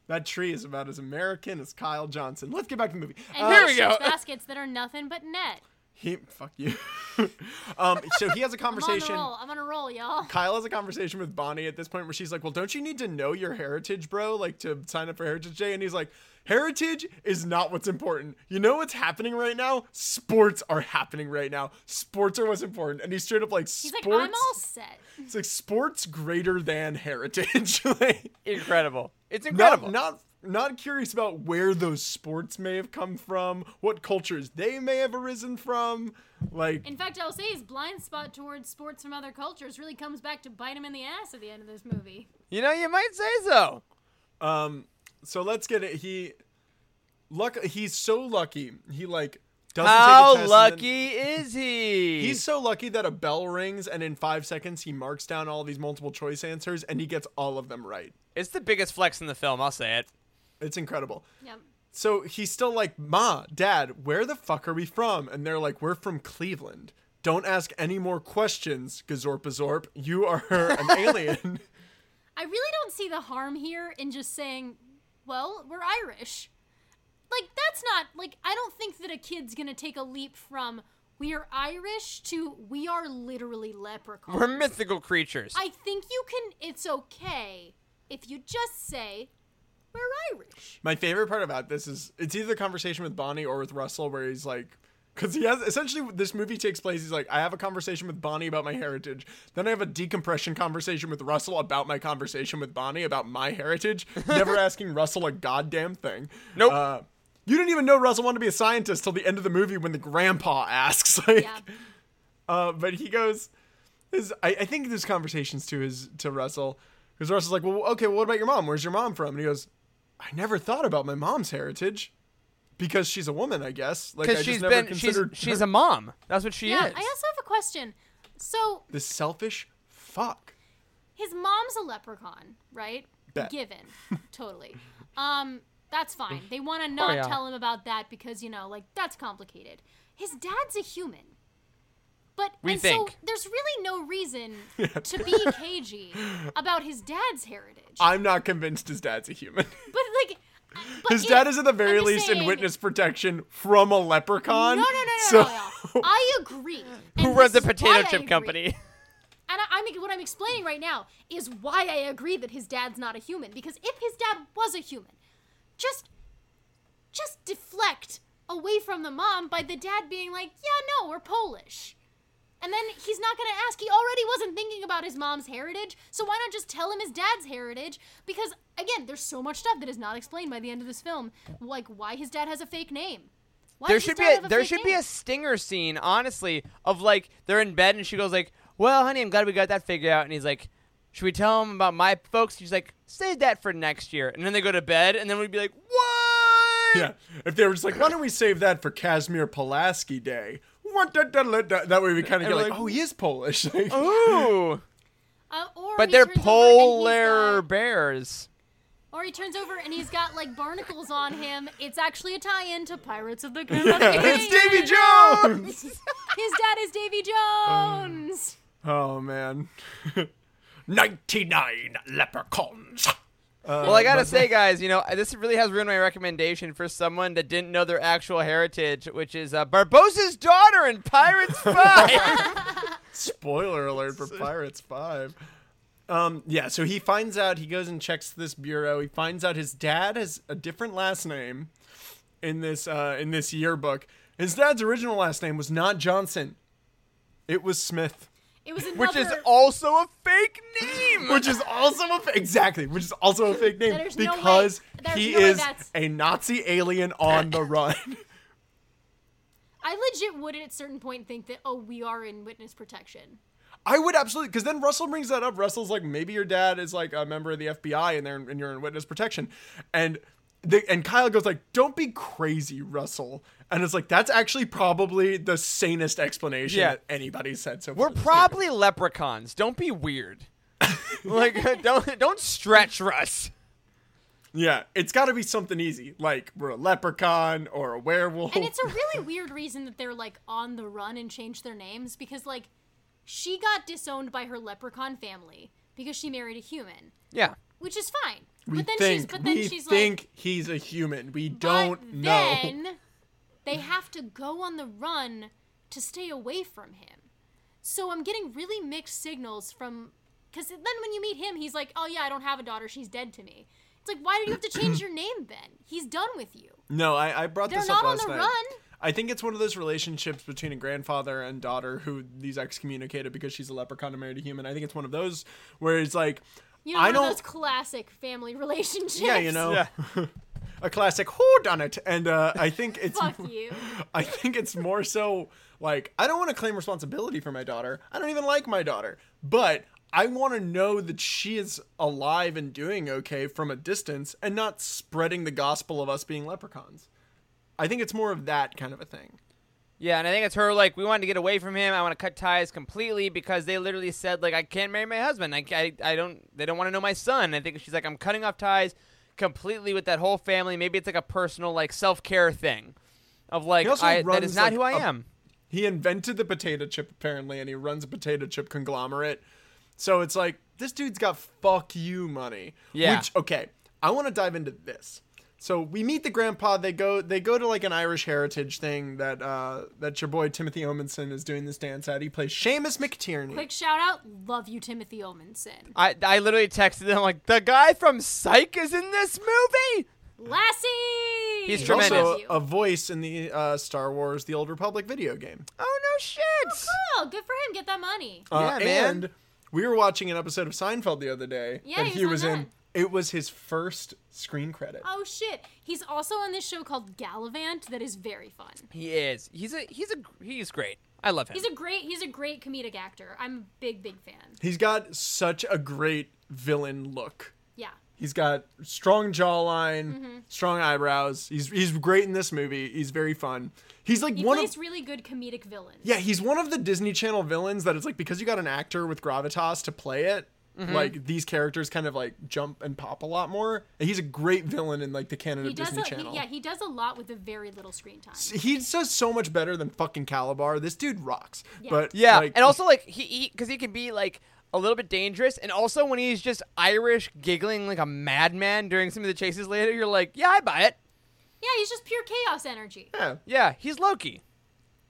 That tree is about as American as Kyle Johnson. Let's get back to the movie. and Uh, Here we go. baskets that are nothing but net. He, fuck you. um, so he has a I'm on the conversation. roll. I'm on a roll, y'all. Kyle has a conversation with Bonnie at this point where she's like, "Well, don't you need to know your heritage, bro? Like to sign up for Heritage Day?" And he's like, "Heritage is not what's important. You know what's happening right now? Sports are happening right now. Sports are what's important." And he's straight up like, He's "Sports." like, I'm all set. It's like sports greater than heritage. like, Incredible. It's incredible. not not curious about where those sports may have come from, what cultures they may have arisen from. Like, In fact, I'll say his blind spot towards sports from other cultures really comes back to bite him in the ass at the end of this movie. You know, you might say so. Um, so let's get it. He, luck. He's so lucky. He like doesn't take a How test and then- lucky is he? He's so lucky that a bell rings and in five seconds he marks down all these multiple choice answers and he gets all of them right. it's the biggest flex in the film. I'll say it. It's incredible. Yep. So he's still like, Ma, Dad, where the fuck are we from? And they're like, We're from Cleveland. Don't ask any more questions, Gazorpazorp. You are an alien. I really don't see the harm here in just saying, well, we're Irish. Like, that's not, like, I don't think that a kid's gonna take a leap from we are Irish to we are literally leprechauns. We're mythical creatures. I think you can, it's okay if you just say, we're Irish. My favorite part about this is it's either the conversation with Bonnie or with Russell where he's like, because he has essentially this movie takes place. He's like, I have a conversation with Bonnie about my heritage. Then I have a decompression conversation with Russell about my conversation with Bonnie about my heritage. Never asking Russell a goddamn thing. Nope. Uh, you didn't even know Russell wanted to be a scientist till the end of the movie when the grandpa asks. Like, Yeah. uh, but he goes, his, I, I think this conversation's to his to Russell because Russell's like, well, okay, well, what about your mom? Where's your mom from? And he goes, I never thought about my mom's heritage because she's a woman, I guess. Like I Because just she's never been she's considered she's her- a mom. That's what she yeah, is. I also have a question. So, the selfish fuck. his mom's a leprechaun, right? Bet. Given. totally. Um, that's fine. They want to not Oh, yeah. tell him about that because, you know, like, that's complicated. His dad's a human. But We and think. so there's really no reason to be cagey about his dad's heritage. I'm not convinced his dad's a human. but like but his it- dad is at the very least in witness protection from a leprechaun. No, no, no, no, so, no, no. I agree. Who runs the is why I potato chip company? And I, I'm what I'm explaining right now is why I agree that his dad's not a human. Because if his dad was a human, just just deflect away from the mom by the dad being like, "Yeah, no, we're Polish." And then he's not going to ask. He already wasn't thinking about his mom's heritage, so why not just tell him his dad's heritage? Because again, there's so much stuff that is not explained by the end of this film, like why his dad has a fake name. Why there should be dad a, there fake should be a stinger scene, honestly, of like they're in bed and she goes like, "Well, honey, I'm glad we got that figured out." And he's like, "Should we tell him about my folks?" She's like, "Save that for next year." And then they go to bed, and then we'd be like, "What?" yeah, if they were just like, why don't we save that for Casimir Pulaski Day? What da- da- da- da- That way we kind of get like, like, oh, he is Polish. Like, Ooh. Uh, But they're turns over and he's polar got- bears. Or he turns over and he's got like barnacles on him. It's actually a tie-in to Pirates of the Yeah, Caribbean. it's Davy Jones. His dad is Davy Jones. oh man, ninety-nine leprechauns. Well, I gotta say, guys, you know this really has ruined my recommendation for someone that didn't know their actual heritage, which is uh, Barbossa's daughter in Pirates Five. Spoiler alert for Pirates 5. Um, yeah, so he finds out, he goes and checks this bureau. He finds out his dad has a different last name in this uh, in this yearbook. His dad's original last name was not Johnson. It was Smith, It was another. which is also a fake name. which is also a fa- exactly, which is also a fake name There's no way- because there's he no way is that's- a Nazi alien on the run. I legit would at a certain point think that oh we are in witness protection. I would absolutely, because then Russell brings that up. Russell's like, maybe your dad is like a member of the FBI, and they're and you're in witness protection, and the, and Kyle goes like, "Don't be crazy, Russell," and it's like that's actually probably the sanest explanation Yeah. that anybody's said so We're far. this probably leprechauns. Don't be weird. like don't don't stretch Russ. yeah, it's got to be something easy, like we're a leprechaun or a werewolf. And it's a really weird reason that they're like on the run and change their names because like she got disowned by her leprechaun family because she married a human, Yeah. Which is fine. we but then think she's but then we she's think like he's a human. We don't know. then they have to go on the run to stay away from him. So I'm getting really mixed signals from because then when you meet him, he's like, "Oh yeah, I don't have a daughter. She's dead to me." It's like, why do you have to change your name then? He's done with you. No, I, I brought They're this not up on the night. run. I think it's one of those relationships between a grandfather and daughter who these excommunicated because she's a leprechaun and married a human. I think it's one of those where it's like, You know, I one don't. of those classic family relationships. yeah, you know, Yeah. a classic who done it, and uh, I think it's. Fuck you. I think it's more so like I don't want to claim responsibility for my daughter. I don't even like my daughter, but I want to know that she is alive and doing okay from a distance and not spreading the gospel of us being leprechauns. I think it's more of that kind of a thing. Yeah, and I think it's her like we wanted to get away from him. I want to cut ties completely because they literally said like I can't marry my husband. I, I, I don't. They don't want to know my son. I think she's like I'm cutting off ties completely with that whole family. Maybe it's like a personal like self care thing of like I, that runs, is not like, who I a- am. He invented the potato chip apparently, and he runs a potato chip conglomerate. So it's like this dude's got fuck you money. Yeah. Which okay, I want to dive into this. So we meet the grandpa. They go. They go to like an Irish heritage thing that uh, that your boy Timothy Omundson is doing this dance at. He plays Seamus McTiernan. Quick shout out, love you, Timothy Omundson. I, I literally texted him like the guy from Psych is in this movie. Lassie. He's He's tremendous. also a voice in the uh, Star Wars: The Old Republic video game. Oh no shit. Oh, Cool, good for him. Get that money. Uh, Yeah, man. And we were watching an episode of Seinfeld the other day Yeah, that he he was was on in. That. It was his first screen credit. Oh shit. He's also on this show called Galavant that is very fun. He is. He's a he's a he's great. I love him. He's a great he's a great comedic actor. I'm a big big fan. He's got such a great villain look. Yeah. He's got strong jawline, Mm-hmm. strong eyebrows. He's he's great in this movie. He's very fun. He's like He one plays of really good comedic villains. yeah, he's one of the Disney Channel villains that it's like because you got an actor with gravitas to play it, Mm-hmm. like these characters kind of like jump and pop a lot more. And he's a great villain in like the canon He of does Disney a, he, Channel. yeah, he does a lot with a very little screen time. he does so much better than fucking Kalabar. This dude rocks. Yeah. But yeah, like, and also like he because he, can be like a little bit dangerous, and also when he's just Irish giggling like a madman during some of the chases later, you're like, yeah, I buy it. Yeah, he's just pure chaos energy. yeah, Yeah, he's Loki.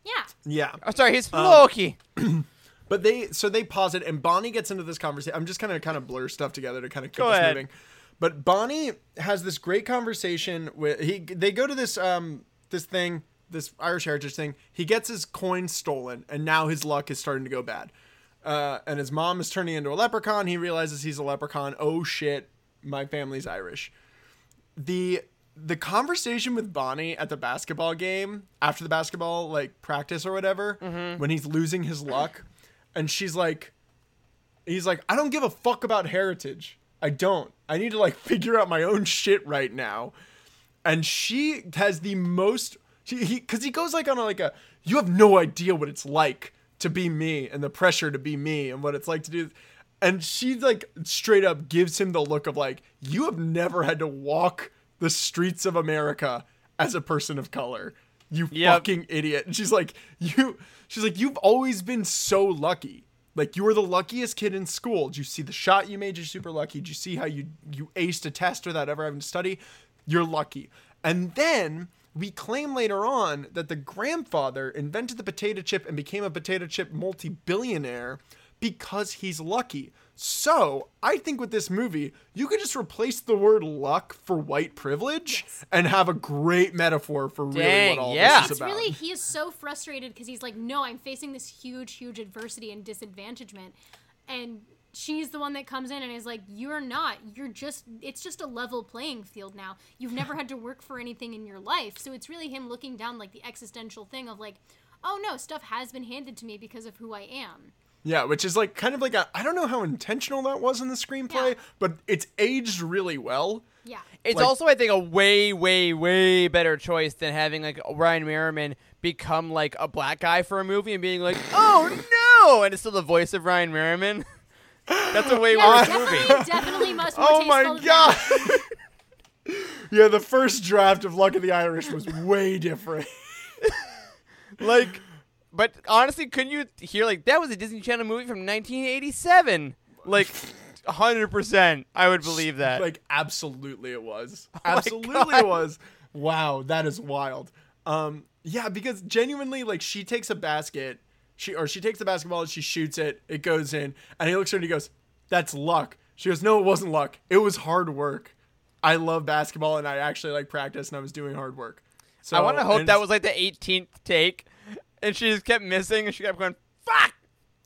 Yeah. yeah. Oh, sorry, he's Um, Loki. But they so they pause it, and Bonnie gets into this conversation. I'm just gonna kind of blur stuff together to kind of keep Go us ahead. moving. But Bonnie has this great conversation with he. They go to this um this thing, this Irish heritage thing. He gets his coin stolen, and now his luck is starting to go bad. Uh, and his mom is turning into a leprechaun. He realizes he's a leprechaun. Oh shit, my family's Irish. The the conversation with Bonnie at the basketball game after the basketball like practice or whatever when he's losing his luck and she's like he's like I don't give a fuck about heritage. I don't. I need to like figure out my own shit right now. And she has the most she, he cuz he goes like on a, like a you have no idea what it's like to be me and the pressure to be me and what it's like to do and she like straight up gives him the look of like you have never had to walk the streets of America as a person of color. You Yep. fucking idiot. And she's like, you she's like, you've always been so lucky. Like you were the luckiest kid in school. Did you see the shot you made? You're super lucky. Did you see how you you aced a test without ever having to study? You're lucky. And then we claim later on that the grandfather invented the potato chip and became a potato chip multi-billionaire because he's lucky. So, I think with this movie, you could just replace the word luck for white privilege and have a great metaphor for really Dang, what all yeah. this is It's about. really he is so frustrated because he's like, no, I'm facing this huge, huge adversity and disadvantagement, and she's the one that comes in and is like, you're not. You're just. It's just a level playing field now. You've never had to work for anything in your life, so it's really him looking down like the existential thing of like, oh no, stuff has been handed to me because of who I am. Yeah, which is like kind of like a I don't know how intentional that was in the screenplay, Yeah. but it's aged really well. Yeah. It's like- also, I think, a way, way, way better choice than having like Ryan Merriman become like a black guy for a movie and being like, "Oh no!" and it's still the voice of Ryan Merriman. That's a way Yeah, worse definitely, movie. definitely much more Oh my god. yeah, the first draft of Luck of the Irish was way different. Like, but honestly, couldn't you hear like that was a Disney Channel movie from 1987? Like, hundred percent, I would believe that. like absolutely it was. my Absolutely it was. Wow, that is wild. Um yeah, because genuinely like she takes a basket, she or she takes the basketball and she shoots it, it goes in, and he looks at her and he goes, "That's luck." She goes, "No, it wasn't luck. It was hard work. I love basketball and I actually like practice and I was doing hard work." So I want to hope that was like the 18th take, and she just kept missing, and she kept going, "Fuck,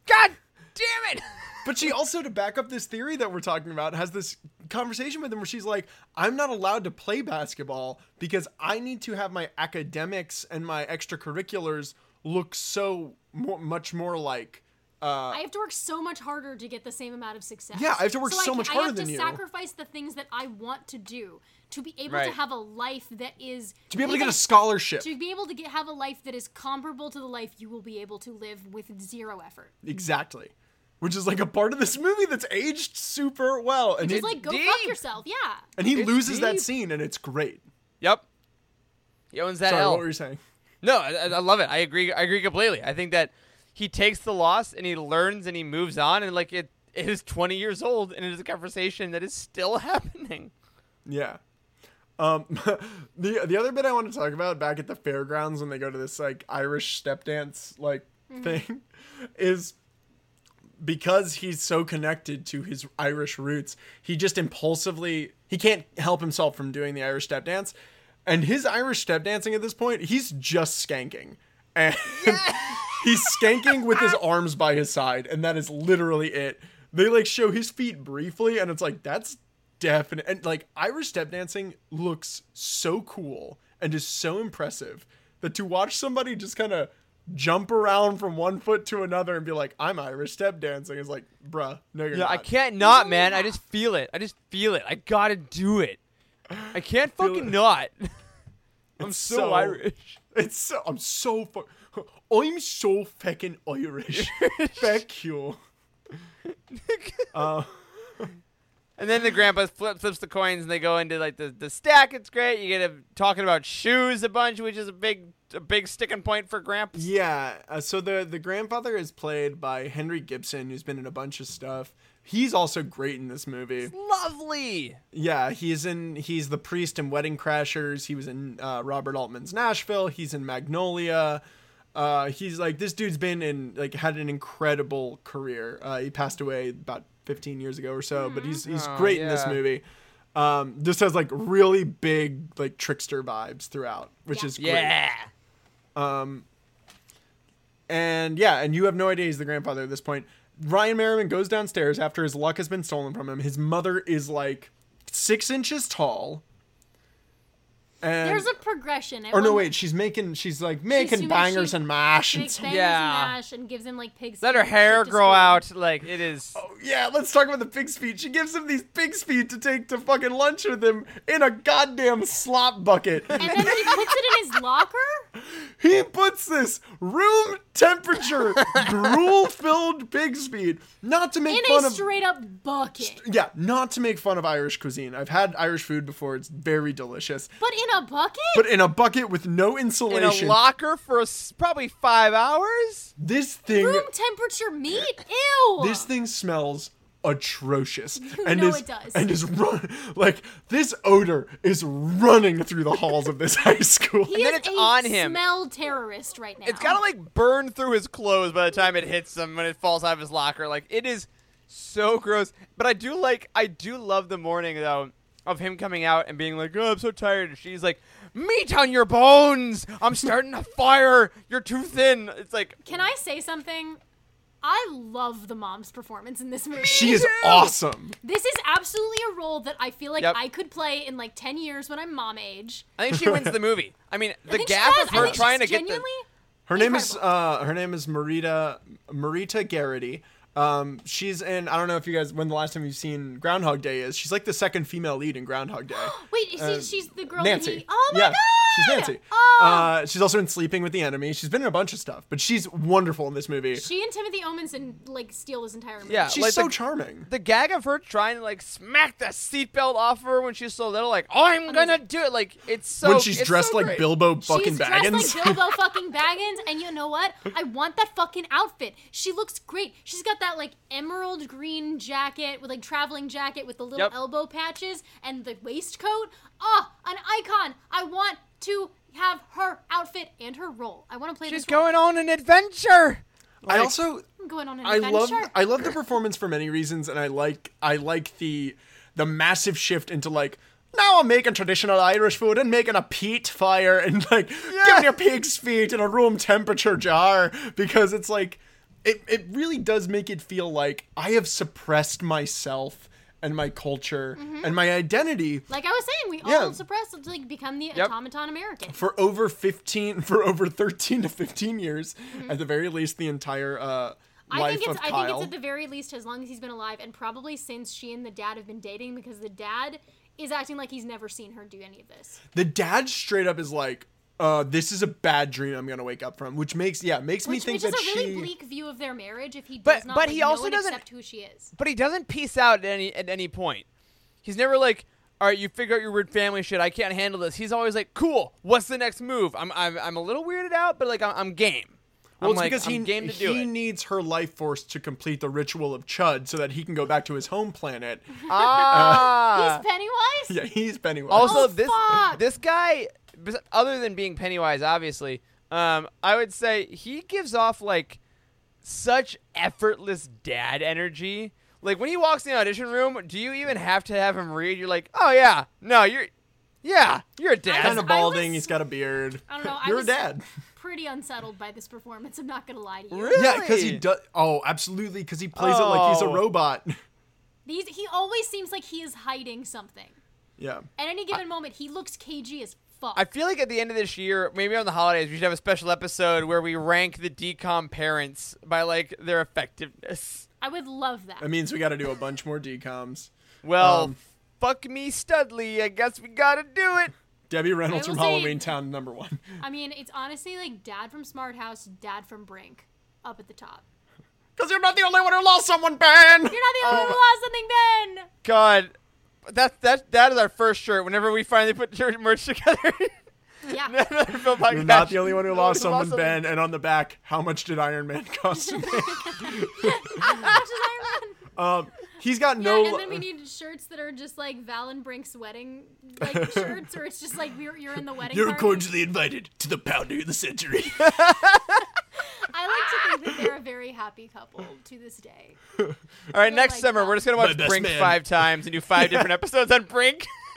God damn it!" But she also, to back up this theory that we're talking about, has this conversation with him where she's like, I'm not allowed to play basketball because I need to have my academics and my extracurriculars look so much more like. Uh, I have to work so much harder to get the same amount of success. Yeah, I have to work so I, much harder than you. I have to sacrifice the things that I want to do to be able to have a life that is to be able to get a scholarship. to be able to get have a life that is comparable to the life you will be able to live with zero effort. Exactly. Which is like a part of this movie that's aged super well. And, Just he, like go deep. fuck yourself. Yeah. and he It's loses that scene and it's great. Yep, he owns that Sorry, L. what were you saying? No, I, I love it. I agree. I agree completely. I think that he takes the loss and he learns and he moves on, and like it, it is 20 years old, and it is a conversation that is still happening. Yeah. Um, the the other bit I want to talk about back at the fairgrounds when they go to this like Irish step dance like thing is because he's so connected to his Irish roots, he just impulsively he can't help himself from doing the Irish step dance. And his Irish step dancing at this point, he's just skanking. And he's skanking with his arms by his side, and that is literally it. They like show his feet briefly, and it's like that's definite. And like Irish step dancing looks so cool and is so impressive that to watch somebody just kind of jump around from one foot to another and be like, "I'm Irish step dancing," is like, bruh, no, you're Yeah, not. I can't not, man. I just feel it. I just feel it. I gotta do it. I can't fucking it. not. I'm so, so- Irish. It's so I'm so fu- I'm so fucking Irish. Fuck you. Uh, And then the grandpa flip, flips the coins and they go into like the, the stack. It's great. You get him talking about shoes a bunch, which is a big a big sticking point for Gramps. yeah. Uh, so the the grandfather is played by Henry Gibson, who's been in a bunch of stuff. He's also great in this movie. Lovely. Yeah, he's in. He's the priest in Wedding Crashers. He was in uh, Robert Altman's Nashville. He's in Magnolia. Uh, he's like this dude's been in like had an incredible career. Uh, he passed away about 15 years ago or so, but he's he's Oh, great in this movie. Um, this has like really big like trickster vibes throughout, which Yeah. is great. Yeah. And yeah, and you have no idea he's the grandfather at this point. Ryan Merriman goes downstairs after his luck has been stolen from him. His mother is like six inches tall. And There's a progression. At or no wait, she's making she's like making doing- bangers she and mash and makes stuff. bangers Yeah. and mash and gives him like pigs. Let her hair grow out. Like it is. Oh, yeah, let's talk about the pig's feet. She gives him these pig's feet to take to fucking lunch with him in a goddamn slop bucket. And then he puts it in his locker. he puts this room temperature gruel filled pig's feet not to make fun of In fun a of straight up bucket. yeah, not to make fun of Irish cuisine. I've had Irish food before; it's very delicious. But in a bucket? But in a bucket with no insulation. In a locker for s- probably five hours. this thing, Room temperature meat? Ew. this thing smells atrocious, and know is it does. and is run like this odor is running through the halls of this high school. he and then is it's a on him. smell terrorist right now. It's gotta like burn through his clothes by the time it hits him when it falls out of his locker. Like it is so gross. But I do like I do love the morning though of him coming out and being like, "Oh, I'm so tired." And she's like, "Meat on your bones. I'm starting a fire. You're too thin." It's like Can I say something? I love the mom's performance in this movie. She is awesome. This is absolutely a role that I feel like Yep. I could play in like 10 years when I'm mom age. I think she wins the movie. I mean, the think she gap of her trying to get the genuinely Her name is uh her name is Marita Marita Geraghty. Um, she's in. I don't know if you guys when the last time you've seen Groundhog Day is. She's like the second female lead in Groundhog Day. Wait, she's, Uh, she's the girl Nancy. he. Oh my yeah, god! she's Nancy. Oh. Uh, she's also in Sleeping with the Enemy. She's been in a bunch of stuff, but she's wonderful in this movie. she and Timothy Omundson like steal this entire movie. Yeah. she's like so the- charming. the gag of her trying to like smack the seatbelt off her when she's so little, like, "Oh, I'm gonna do it!" Like it's so. when she's it's dressed so like great. Bilbo fucking She's Baggins. She's dressed like Bilbo fucking Baggins, and you know what? I want that fucking outfit. She looks great. She's got that like emerald green jacket with like traveling jacket with the little Yep. elbow patches and the waistcoat. Oh, an icon. I want to have her outfit and her role. I want to play She's this role. going on an adventure. I also I'm going on an I love. I love the performance for many reasons, and I like I like the the massive shift into like now I'm making traditional Irish food and making a peat fire and like giving you pig's feet in a room temperature jar because it's like it it really does make it feel like I have suppressed myself and my culture Mm-hmm. and my identity like I was saying, we Yeah. all suppress to like become the Yep. automaton American. for over 15 for over 13 to 15 years Mm-hmm. at the very least the entire uh I life think it's of I Kyle think it's at the very least as long as he's been alive and probably since she and the dad have been dating because the dad is acting like he's never seen her do any of this. the dad straight up is like uh this is a bad dream i'm gonna wake up from which makes yeah makes me Which, think which that is a really she bleak view of their marriage if he does But- not but like, he also and doesn't- accept who she is. But he doesn't peace out at any at any point. He's never like, all right, you figure out your weird family shit. I can't handle this. He's always like, cool. What's the next move? I'm I'm, I'm a little weirded out, but like I'm, I'm game. Well, I'm it's like, because I'm he, game to do he it. needs her life force to complete the ritual of Chud so that he can go back to his home planet. ah. He's Pennywise. yeah, he's Pennywise. Also, Oh, this fuck. this guy, bes- other than being Pennywise, obviously, um, I would say he gives off like such effortless dad energy. Like when he walks in the audition room, do you even have to have him read? You're like, oh yeah, no, you're, yeah, you're a dad. kind of balding. was- he's got a beard. I don't know, I You're was- a dad. Pretty unsettled by this performance. I'm not gonna lie to you. Really? Yeah, because he does. Oh, absolutely, because he plays it like he's a Oh. robot. He's, he always seems like he is hiding something. yeah. At any given moment, he looks cagey as fuck. I feel like at the end of this year, maybe on the holidays, we should have a special episode where we rank the DCOM parents by like their effectiveness. I would love that. That means we got to do a bunch more DCOMs. Well, Um, fuck me, Studley. I guess we gotta do it. Debbie Reynolds from say- Halloweentown, number one. I mean, it's honestly like dad from Smart House, dad from Brink, up at the top. Because you're not the only one who lost someone, Ben. You're not the only one who lost something, Ben. God, that that that is our first shirt. Whenever we finally put shirt merch together, Yeah. Another Phil podcast. You're not the only one who lost Who someone, something. Ben. And on the back, how much did Iron Man cost to make? How much is Iron Man? um, he's got Yeah, no. and then we need shirts that are just like Val and Brink's wedding like shirts, or it's just like you're, you're in the wedding. You're party. cordially invited to the Pounder of the Century. I like to think that they're a very happy couple to this day. All right, next my summer God. we're just gonna watch Brink man. five times and do five different episodes on Brink.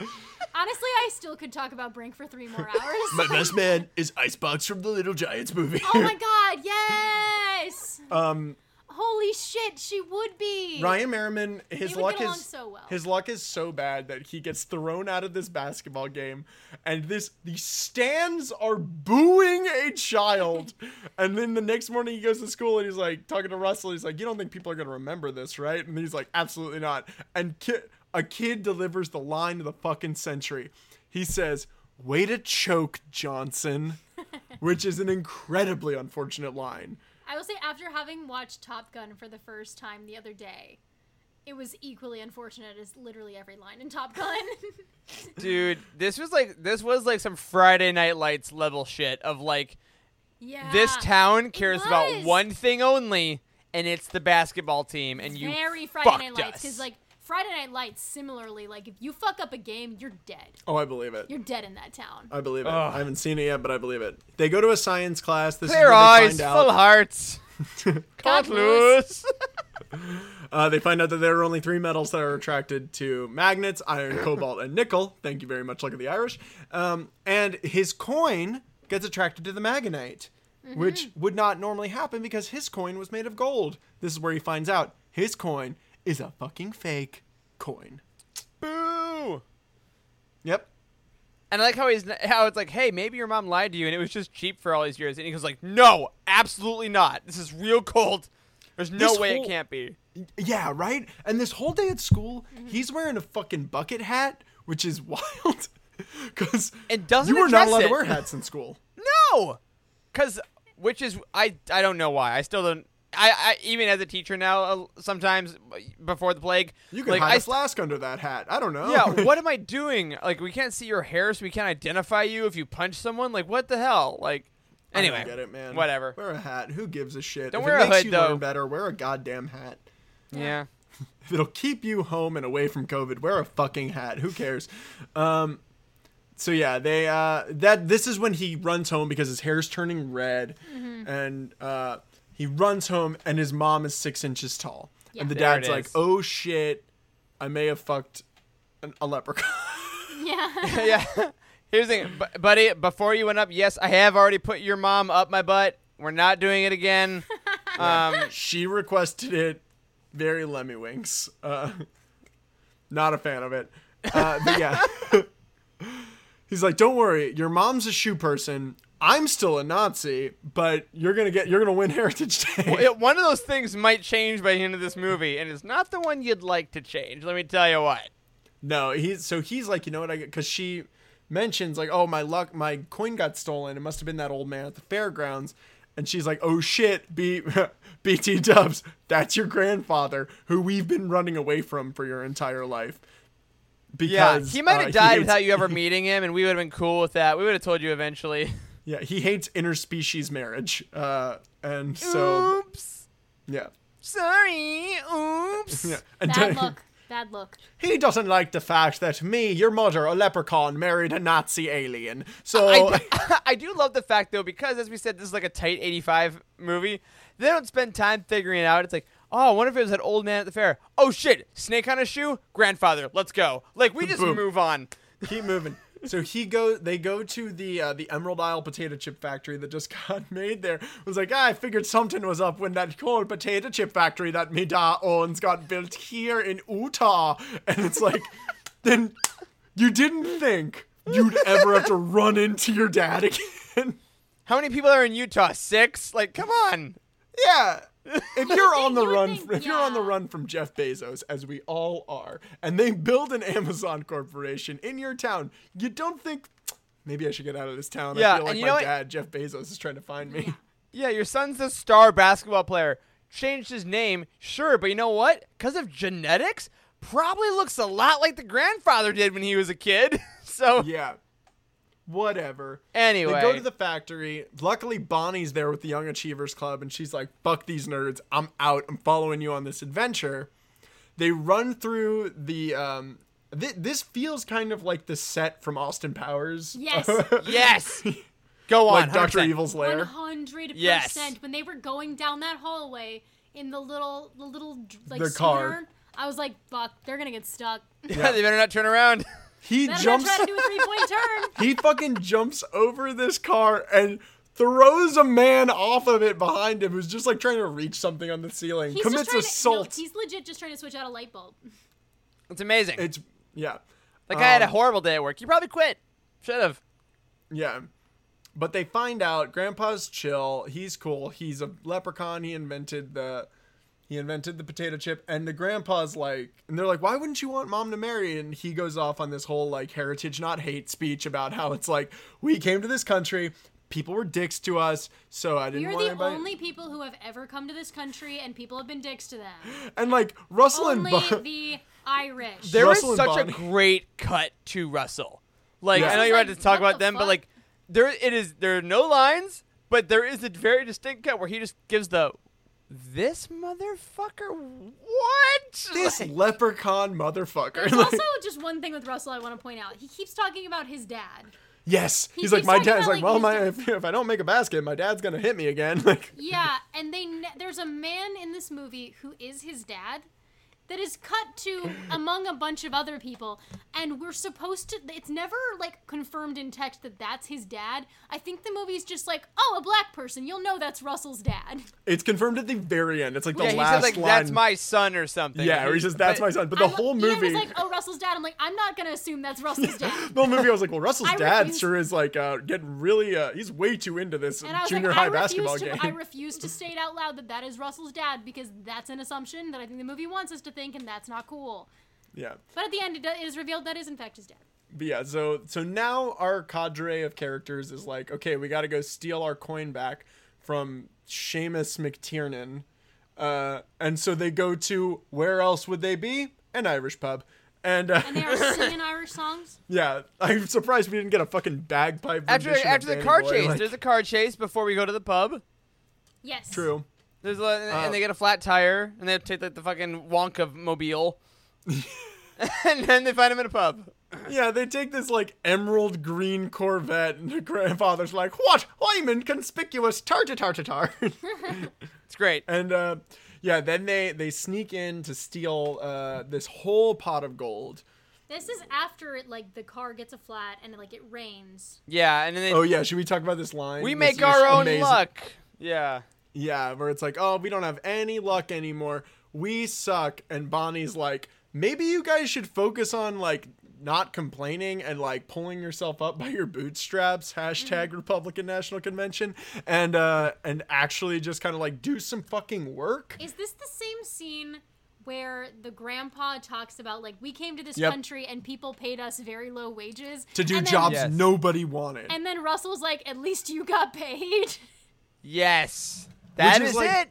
Honestly, I still could talk about Brink for three more hours. My best man is Icebox from the Little Giants movie. oh my god, yes! um, Holy shit, she would be. Ryan Merriman, his luck is so well. his luck is so bad that he gets thrown out of this basketball game, and this the stands are booing a child, and then the next morning he goes to school and he's like talking to Russell. He's like, "You don't think people are gonna remember this, right?" And he's like, "Absolutely not." And ki- a kid delivers the line of the fucking century. He says, "Way to choke, Johnson," which is an incredibly unfortunate line. I will say, after having watched Top Gun for the first time the other day, it was equally unfortunate as literally every line in Top Gun. Dude, this was like this was like some Friday Night Lights level shit of like yeah. this town cares about one thing only, and it's the basketball team, and you very Friday Night Lights us. because like Friday Night Lights, similarly, like if you fuck up a game, you're dead. Oh, I believe it. You're dead in that town. I believe it. Ugh. I haven't seen it yet, but I believe it. They go to a science class. This clear is where they eyes, find full out. hearts, Cut cut loose. loose. Uh, they find out that there are only three metals that are attracted to magnets: iron, cobalt, and nickel. Thank you very much, Luck of the Irish. Um, and his coin gets attracted to the magnite, which would not normally happen because his coin was made of gold. This is where he finds out his coin is a fucking fake coin. Boo. Yep. And I like how he's how it's like, hey, maybe your mom lied to you and it was just cheap for all these years. And he goes like, no, absolutely not. This is real gold. There's no This way whole- it can't be. Yeah, right? And this whole day at school, he's wearing a fucking bucket hat, which is wild. Because And doesn't you were not allowed to wear hats in school. No, because which is I I don't know why I still don't. I, I even as a teacher now uh, sometimes before the plague You can like hide I a flask under that hat. I don't know. yeah what am I doing like we can't see your hair so we can't identify you if you punch someone like what the hell like I anyway get it, man. whatever Wear a hat. Who gives a shit? Don't if wear it a makes hood, you though. learn better, wear a goddamn hat. yeah If it'll keep you home and away from COVID, wear a fucking hat. Who cares? Um, so yeah, they uh, that this is when he runs home because his hair's turning red, Mm-hmm. and uh, he runs home and his mom is six inches tall, Yeah. and the There dad's like, "Oh shit, I may have fucked an, a leprechaun." Yeah. yeah here's the thing bu- buddy before you went up yes I have already put your mom up my butt we're not doing it again um she requested it. Very Lemmiwinks. Uh, not a fan of it. Uh, but yeah. He's like, don't worry, your mom's a shoe person. I'm still a Nazi, but you're gonna get, you're gonna win Heritage Day. Well, it- one of those things might change by the end of this movie, and it's not the one you'd like to change. Let me tell you what. No, he's so he's like, you know what? I because she mentions like, oh, my luck, my coin got stolen. It must have been that old man at the fairgrounds. And she's like, oh shit, B- BT Dubs, that's your grandfather who we've been running away from for your entire life. Yeah, he might uh, have died without you ever meeting him, and we would have been cool with that. We would have told you eventually. Yeah, he hates interspecies marriage, uh, and so Oops. yeah, Sorry. Oops. yeah. And Bad then- look. Bad look. He doesn't like the fact that me, your mother, a leprechaun, married a Nazi alien. So I do, I do love the fact though because as we said this is like a tight 85 movie they don't spend time figuring it out it's like oh I wonder if it was that old man at the fair oh shit snake on a shoe grandfather let's go like we just Boom. move on keep moving. So he go. They go to the uh, the Emerald Isle potato chip factory that just got made there. It was like ah, I figured something was up when that cold potato chip factory that me da owns got built here in Utah, and it's like, then you didn't think you'd ever have to run into your dad again. how many people are in Utah six like come on Yeah. If you're on the You run, think- if you're on the run from Jeff Bezos, as we all are, and they build an Amazon corporation in your town, you don't think maybe I should get out of this town. Yeah, I feel like you my know dad, Jeff Bezos, is trying to find me. yeah. Your son's a star basketball player. Changed his name sure but you know what? Because of genetics? Probably looks a lot like the grandfather did when he was a kid. So Yeah. Whatever. Anyway. They go to the factory. Luckily, Bonnie's there with the Young Achievers Club, and she's like, fuck these nerds. I'm out. I'm following you on this adventure. They run through the. Um, th- this feels kind of like the set from Austin Powers. Yes. yes go on like Dr. Evil's lair. One hundred percent. When they were going down that hallway in the little, the little like The car. scooter, I was like, "Fuck, they're gonna get stuck." yeah they better not turn around He Better jumps. to a three point turn. he fucking jumps over this car and throws a man off of it behind him who's just like trying to reach something on the ceiling. He's commits just assault. To, no, he's legit just trying to switch out a light bulb. it's amazing it's yeah. Like I had a Um, horrible day at work. You probably quit. Should have. Yeah. But they find out Grandpa's chill. He's cool. He's a leprechaun. He invented the he invented the potato chip and the grandpa's like and they're like why wouldn't you want mom to marry and he goes off on this whole like heritage not hate speech about how it's like we came to this country people were dicks to us so i didn't You're want the anybody only people who have ever come to this country, and people have been dicks to them. and like russell Only and Bo- the Irish. There Russell is and such a great cut to Russell. Like Yeah. I know you're was about like, to talk about the them, but like there it is. There are no lines, but there is a very distinct cut where he just gives the this motherfucker? What? This Like, leprechaun motherfucker. There's Like, also just one thing with Russell I want to point out. He keeps talking about his dad. yes. He he's like my talking dad's like like, well my if, if i don't make a basket my dad's gonna hit me again. Like Yeah, and they ne- there's a man in this movie who is his dad that is cut to among a bunch of other people and we're supposed to it's never like confirmed in text that that's his dad. I think the movie's just like, "Oh, a black person. You'll know that's Russell's dad." It's confirmed at the very end. It's like the yeah, he last says like line. that's my son or something. yeah, or he says that's but- my son. But the I'm- whole Ian movie, was like, "Oh, Russell's dad." I'm like, "I'm not going to assume that's Russell's dad." the whole movie, I was like, well, Russell's dad refuse- sure is like uh, getting really. Uh, he's way too into this And I was junior like, high I basketball refuse, game. I refuse to state out loud that that is Russell's dad because that's an assumption that I think the movie wants us to think, and that's not cool. Yeah, But at the end, it is revealed that is in fact his dad. but yeah. So so now our cadre of characters is like, okay, we got to go steal our coin back from Seamus McTiernan. Uh, and so they go to where else would they be? An Irish pub. And, uh, And they are singing Irish songs. yeah, I'm surprised we didn't get a fucking bagpipe. After rendition of after the Danny car Boy, chase, like- there's a car chase before we go to the pub. Yes. true. There's a, Uh, and they get a flat tire, and they have to take like the fucking Wonka mobile, and then they find him in a pub. Yeah, they take this like emerald green Corvette, and the grandfather's like, "What? I'm inconspicuous, tar tar tar tar." It's great. And uh, yeah, then they they sneak in to steal uh, this whole pot of gold. This is after it like the car gets a flat and like it rains. Yeah, and then they, Oh yeah, should we talk about this line? we This make our own amazing. luck. Yeah. Yeah, where it's like, oh, we don't have any luck anymore. We suck. And Bonnie's like, maybe you guys should focus on like not complaining and like pulling yourself up by your bootstraps. Hashtag Republican National Convention, and uh and actually just kind of like do some fucking work. Is this the same scene where the grandpa talks about like we came to this Yep. country and people paid us very low wages To do then- jobs Yes. nobody wanted. and then Russell's like, at least you got paid. Yes. That is is, like- it.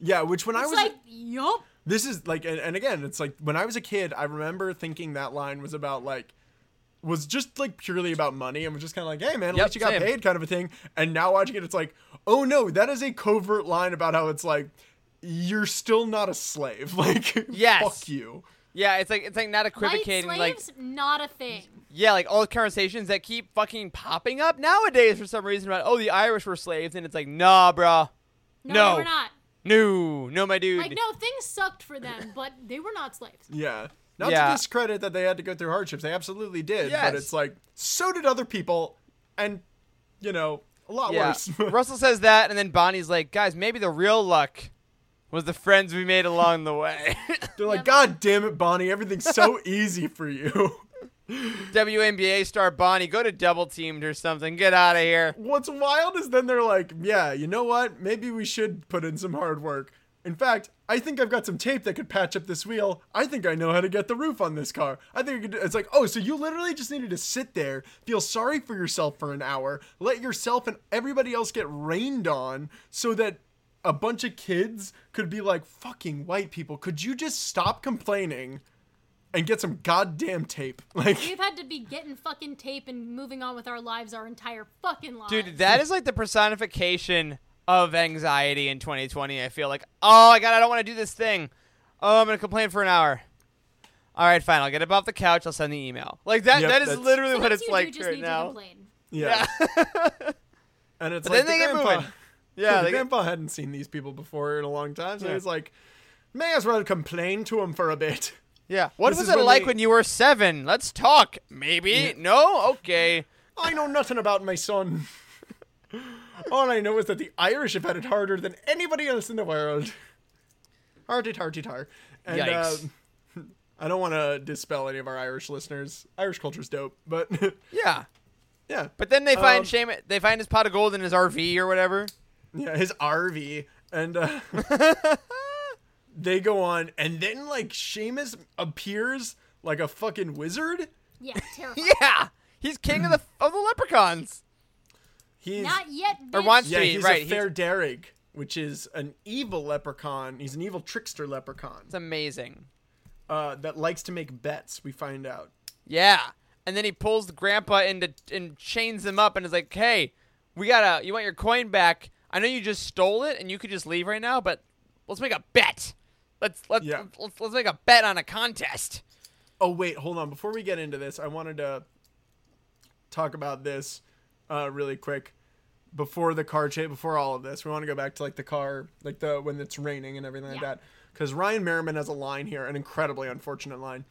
yeah, which when I was like, yup. This is like and, and again it's like when i was a kid i remember thinking that line was about like was just like purely about money and was just kind of like hey man at Yep, least you got same. paid kind of a thing and now watching it it's like oh no that is a covert line about how it's like you're still not a slave like Yes. fuck you Yeah, it's like it's like not White equivocating like slaves, not a thing. yeah, like all the conversations that keep fucking popping up nowadays for some reason about oh the Irish were slaves and it's like nah, bruh, No, No. we're not. No, no, my dude. Like, no, things sucked for them, but they were not slaves. yeah not Yeah. to discredit that they had to go through hardships they absolutely did Yes. but it's like so did other people and you know a lot yeah. worse Russell says that, and then Bonnie's like, guys, maybe the real luck was the friends we made along the way. they're like Yep. god damn it bonnie everything's so easy for you WNBA star Bonnie, go to double teamed or something. Get out of here. What's wild is then they're like, yeah, you know what? Maybe we should put in some hard work. In fact, I think I've got some tape that could patch up this wheel. I think I know how to get the roof on this car. I think it's like, oh, so you literally just needed to sit there, feel sorry for yourself for an hour, let yourself and everybody else get rained on so that a bunch of kids could be like, fucking white people, could you just stop complaining and get some goddamn tape? Like, We've had to be getting fucking tape and moving on with our lives our entire fucking lives. Dude, that is like the personification of anxiety in 2020. I feel like, oh my god, I don't want to do this thing. Oh, I'm gonna complain for an hour. All right, fine. I'll get up off the couch. I'll send the email. Like that. Yep, that is that's- literally what it's you like do just right need now. To complain. yeah. And it's But like then they the get grandpa, moving. Yeah, Yeah, the they get- grandpa hadn't seen these people before in a long time, so Yeah. he's like, may as well complain to him for a bit. Yeah. What This was is it when like they- when you were seven? Let's talk. Maybe. No. Okay. I know nothing about my son. All I know is that the Irish have had it harder than anybody else in the world. Hearty, hearty, tar. And, Yikes. Uh, I don't want to dispel any of our Irish listeners. Irish culture's dope, but Yeah. yeah, But then they find Um, shame. They find his pot of gold in his RV or whatever. yeah, his RV, and uh, they go on, and then like Seamus appears like a fucking wizard. Yeah, terrifying. Yeah. He's king of the of the leprechauns. He's Not yet, Or bitch. wants yeah, to be he's right. a he's- Far Darrig, which is an evil leprechaun. He's an evil trickster leprechaun It's amazing. uh, that likes to make bets. We find out. Yeah. And then he pulls the grandpa into and chains him up and is like, "Hey, we gotta. You want your coin back? I know you just stole it and you could just leave right now, but let's make a bet. Let's let's Yeah. let's, let's make a bet on a contest." Oh wait, hold on. Before we get into this, I wanted to talk about this uh, really quick. Before the car chase, before all of this, we want to go back to like the car, like the when it's raining and everything like that. Because Ryan Merriman has a line here, an incredibly unfortunate line,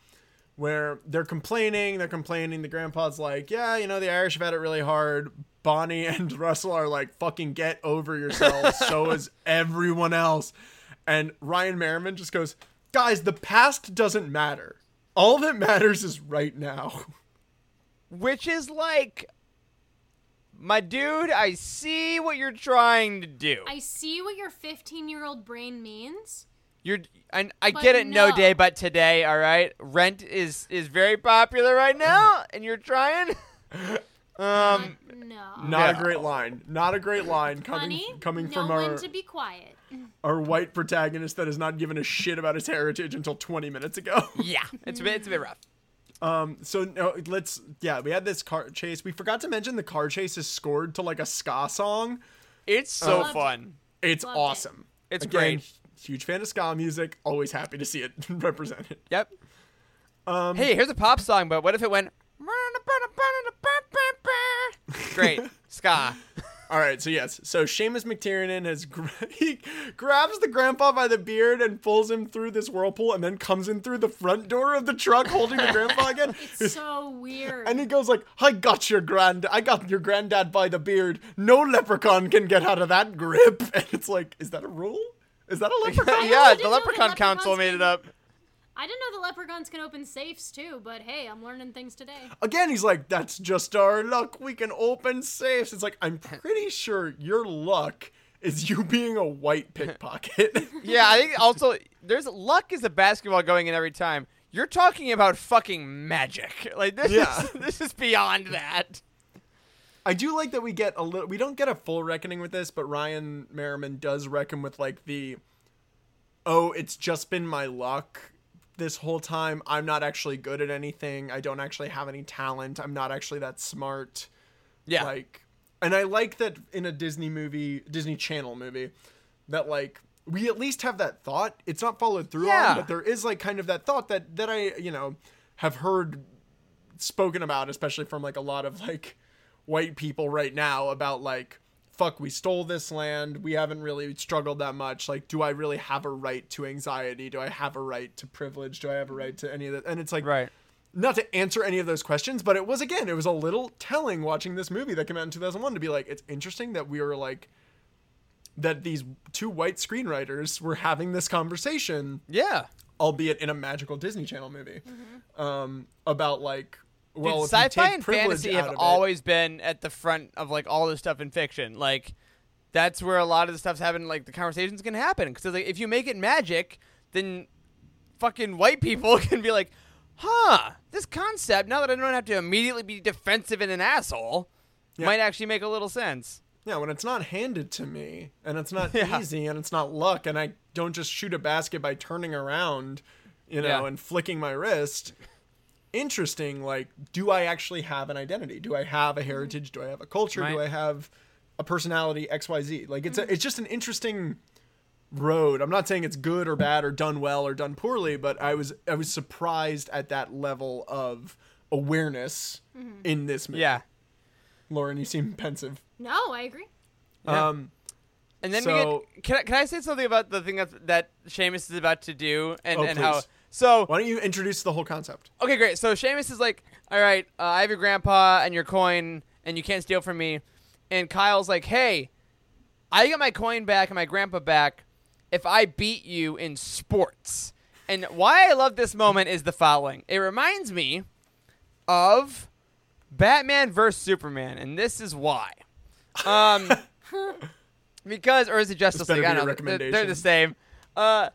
where they're complaining, they're complaining. The grandpa's like, "Yeah, you know, the Irish have had it really hard." Bonnie and Russell are like, "Fucking get over yourselves." so is everyone else. And Ryan Merriman just goes, "Guys, the past doesn't matter. All that matters is right now." Which is like, my dude, I see what you're trying to do. I see what your 15 year old brain means. You're, I, I But get it, no. no. day but today. All right, Rent is is very popular right now, and you're trying. Um, No. Not No. a great line. Not a great line coming Honey, coming know from when our to be quiet. Our white protagonist that has not given a shit about his heritage until 20 minutes ago. yeah, it's a bit, it's a bit rough. Um, so no, let's yeah, we had this car chase. We forgot to mention the car chase is scored to like a ska song. It's so Loved it. fun. It's Loved it. awesome. It's Again, great. Huge fan of ska music. Always happy to see it represented. Yep. hey, here's a pop song, but what if it went? Great, ska. All right, so yes, so Seamus McTiernan has gra- he grabs the grandpa by the beard and pulls him through this whirlpool, and then comes in through the front door of the truck holding the grandpa again. It's so weird. And he goes like, "I got your grand, I got your granddad by the beard. No leprechaun can get out of that grip." And it's like, is that a rule? Is that a leprechaun? yeah, the Leprechaun Council made it up. I didn't know the leprechauns can open safes too, but hey, I'm learning things today. Again, he's like, "That's just our luck. We can open safes." It's like, I'm pretty sure your luck is you being a white pickpocket. Yeah, I think also there's luck is a basketball going in every time. You're talking about fucking magic. Like this Yeah. is this is beyond that. I do like that we get a little. We don't get a full reckoning with this, but Ryan Merriman does reckon with like the oh, it's just been my luck this whole time. I'm not actually good at anything. I don't actually have any talent. I'm not actually that smart. Yeah. Like, and I like that in a Disney movie, Disney Channel movie, that like we at least have that thought. It's not followed through Yeah. on, but there is like kind of that thought that that I you know have heard spoken about, especially from like a lot of like white people right now about like fuck we stole this land we haven't really struggled that much like do i really have a right to anxiety do i have a right to privilege do i have a right to any of that and it's like right. not to answer any of those questions, but it was again, it was a little telling watching this movie that came out in 2001 to be like, it's interesting that we were like, that these two white screenwriters were having this conversation, Yeah. albeit in a magical Disney Channel movie, um, about like, well, Dude, sci-fi and fantasy have always been at the front of like all this stuff in fiction. Like that's where a lot of the stuff's happening. Like the conversations can happen because like if you make it magic, then fucking white people can be like, huh, this concept. Now that I don't have to immediately be defensive and an asshole, Yeah. might actually make a little sense. Yeah, when it's not handed to me and it's not Yeah. easy and it's not luck and I don't just shoot a basket by turning around, you know, Yeah. and flicking my wrist. Interesting, like, do I actually have an identity? Do I have a heritage? Do I have a culture? Do I have a personality XYZ? Like it's a, it's just an interesting road. I'm not saying it's good or bad or done well or done poorly, but I was I was surprised at that level of awareness in this movie. Yeah. Lauren, you seem pensive. No, I agree. Yeah. Um And then So- we get. Can I, can I say something about the thing that that Seamus is about to do and Oh, and how? So why don't you introduce the whole concept? Okay, great. So Seamus is like, all right, uh, I have your grandpa and your coin, and you can't steal from me. And Kyle's like, hey, I get my coin back and my grandpa back if I beat you in sports. And why I love this moment is the following. It reminds me of Batman versus Superman, and this is why. Um, because, or is it Justice League? I don't know. They're, they're the same. Uh,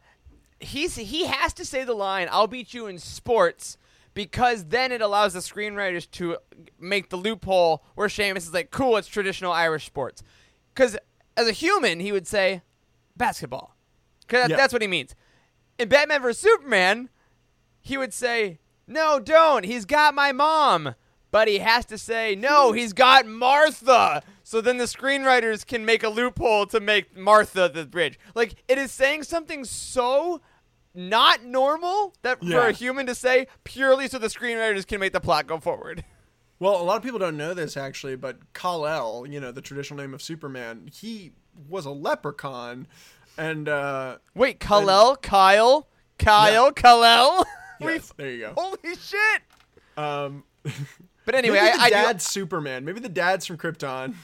he's he has to say the line "I'll beat you in sports" because then it allows the screenwriters to make the loophole where Seamus is like, "Cool, it's traditional Irish sports." Because as a human, he would say basketball, because Yeah. that's what he means. In Batman vs Superman, he would say, "No, don't. He's got my mom." But he has to say, "No, hmm. he's got Martha." So then the screenwriters can make a loophole to make Martha the bridge. Like it is saying something so not normal that for a human to say purely so the screenwriters can make the plot go forward. Well, a lot of people don't know this actually, but Kal-El, you know, the traditional name of Superman, he was a leprechaun, and uh, Wait, Kal-El, Kyle, Kyle, Kal-El. Yes, there you go. Holy shit! Um, But anyway, maybe I, the I do, Superman. Maybe the dad's from Krypton,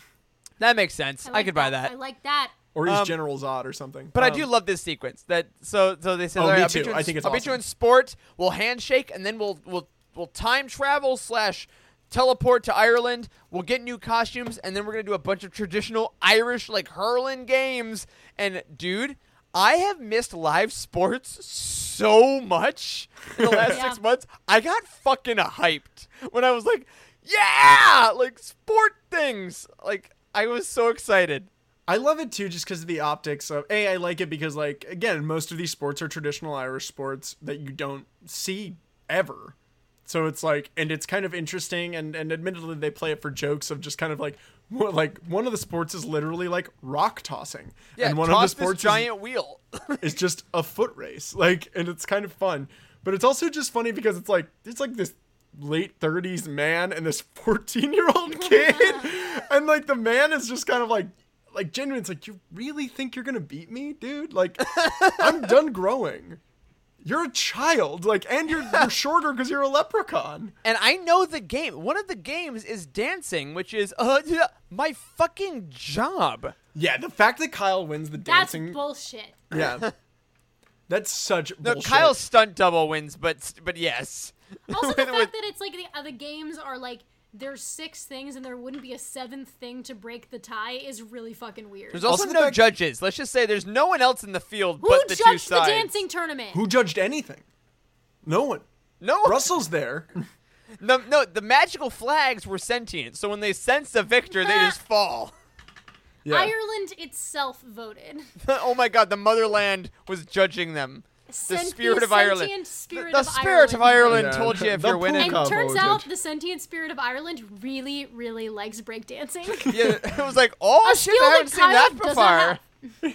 that makes sense. I, like could buy that. I like that. Or he's Um, General Zod or something. But I Um, do love this sequence. That so so they said, Oh, "All right, me I'll beat too. you in, I think it's I'll beat you in sport. We'll handshake, and then we'll we'll we'll time travel slash teleport to Ireland. We'll get new costumes, and then we're gonna do a bunch of traditional Irish like hurling games. And dude, I have missed live sports so much in the last Yeah. six months. I got fucking hyped when I was like, yeah, like sport things. Like I was so excited. I love it too, just because of the optics of a. I like it because, like, again, most of these sports are traditional Irish sports that you don't see ever. So it's like, and it's kind of interesting, and and admittedly, they play it for jokes of just kind of like, what, like one of the sports is literally like rock tossing, Yeah, and one of the sports giant wheel. is, is just a foot race, like, and it's kind of fun, but it's also just funny because it's like it's like this late 30s man and this 14 year old kid and like the man is just kind of like like genuine it's like you really think you're gonna beat me dude like i'm done growing you're a child like and you're, you're shorter because you're a leprechaun And I know the game. One of the games is dancing, which is uh my fucking job. yeah the fact that kyle wins the That's dancing That's bullshit. yeah that's such No, bullshit. Kyle's stunt double wins, but but yes. Also, the fact that it's like the other games are like there's six things and there wouldn't be a seventh thing to break the tie is really fucking weird. there's also, Also no fact- judges. Let's just say there's no one else in the field Who but the two sides. Who judged the dancing tournament? who judged anything no one No, One. russell's there no, no. The magical flags were sentient, so when they sense a victor, they just fall. Yeah. Ireland itself voted. oh my god, the motherland was judging them. The spirit of Ireland. spirit the of spirit of Ireland. Ireland Yeah, told you if the you're winning. And turns voted. out the sentient spirit of Ireland really, really likes breakdancing. yeah, it was like, oh A shit, I haven't that seen that before.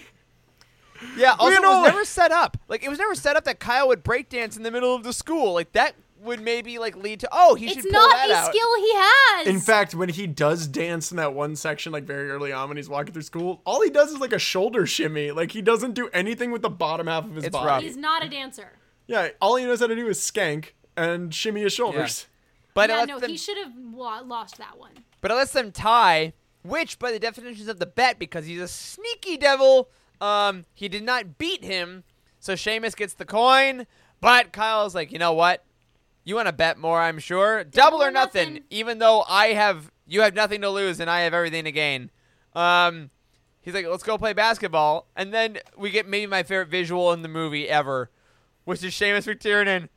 Yeah, also You it was never set up. Like it was never set up that Kyle would breakdance in the middle of the school. Like that would maybe like lead to oh he it's should pull not that a out. skill he has. In fact, when he does dance in that one section, like very early on when he's walking through school, all he does is like a shoulder shimmy. Like he doesn't do anything with the bottom half of his It's body. rough. he's not a dancer. Yeah, all he knows how to do is skank and shimmy his shoulders. But it yeah, no, them, he should have wa- lost that one. but it lets them tie, which by the definitions of the bet, because he's a sneaky devil, um, he did not beat him. So Seamus gets the coin, but Kyle's like, you know what? You want to bet more? I'm sure. Double, or or nothing. nothing. Even though I have, you have nothing to lose, and I have everything to gain. Um, he's like, let's go play basketball, and then we get maybe my favorite visual in the movie ever, which is Seamus McTiernan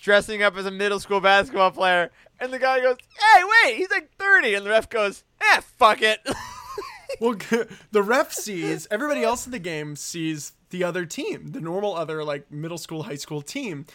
dressing up as a middle school basketball player, and the guy goes, "Hey, wait, he's like 30," and the ref goes, "Eh, fuck it." Well, the ref sees everybody else in the game sees the other team, the normal other like middle school, high school team.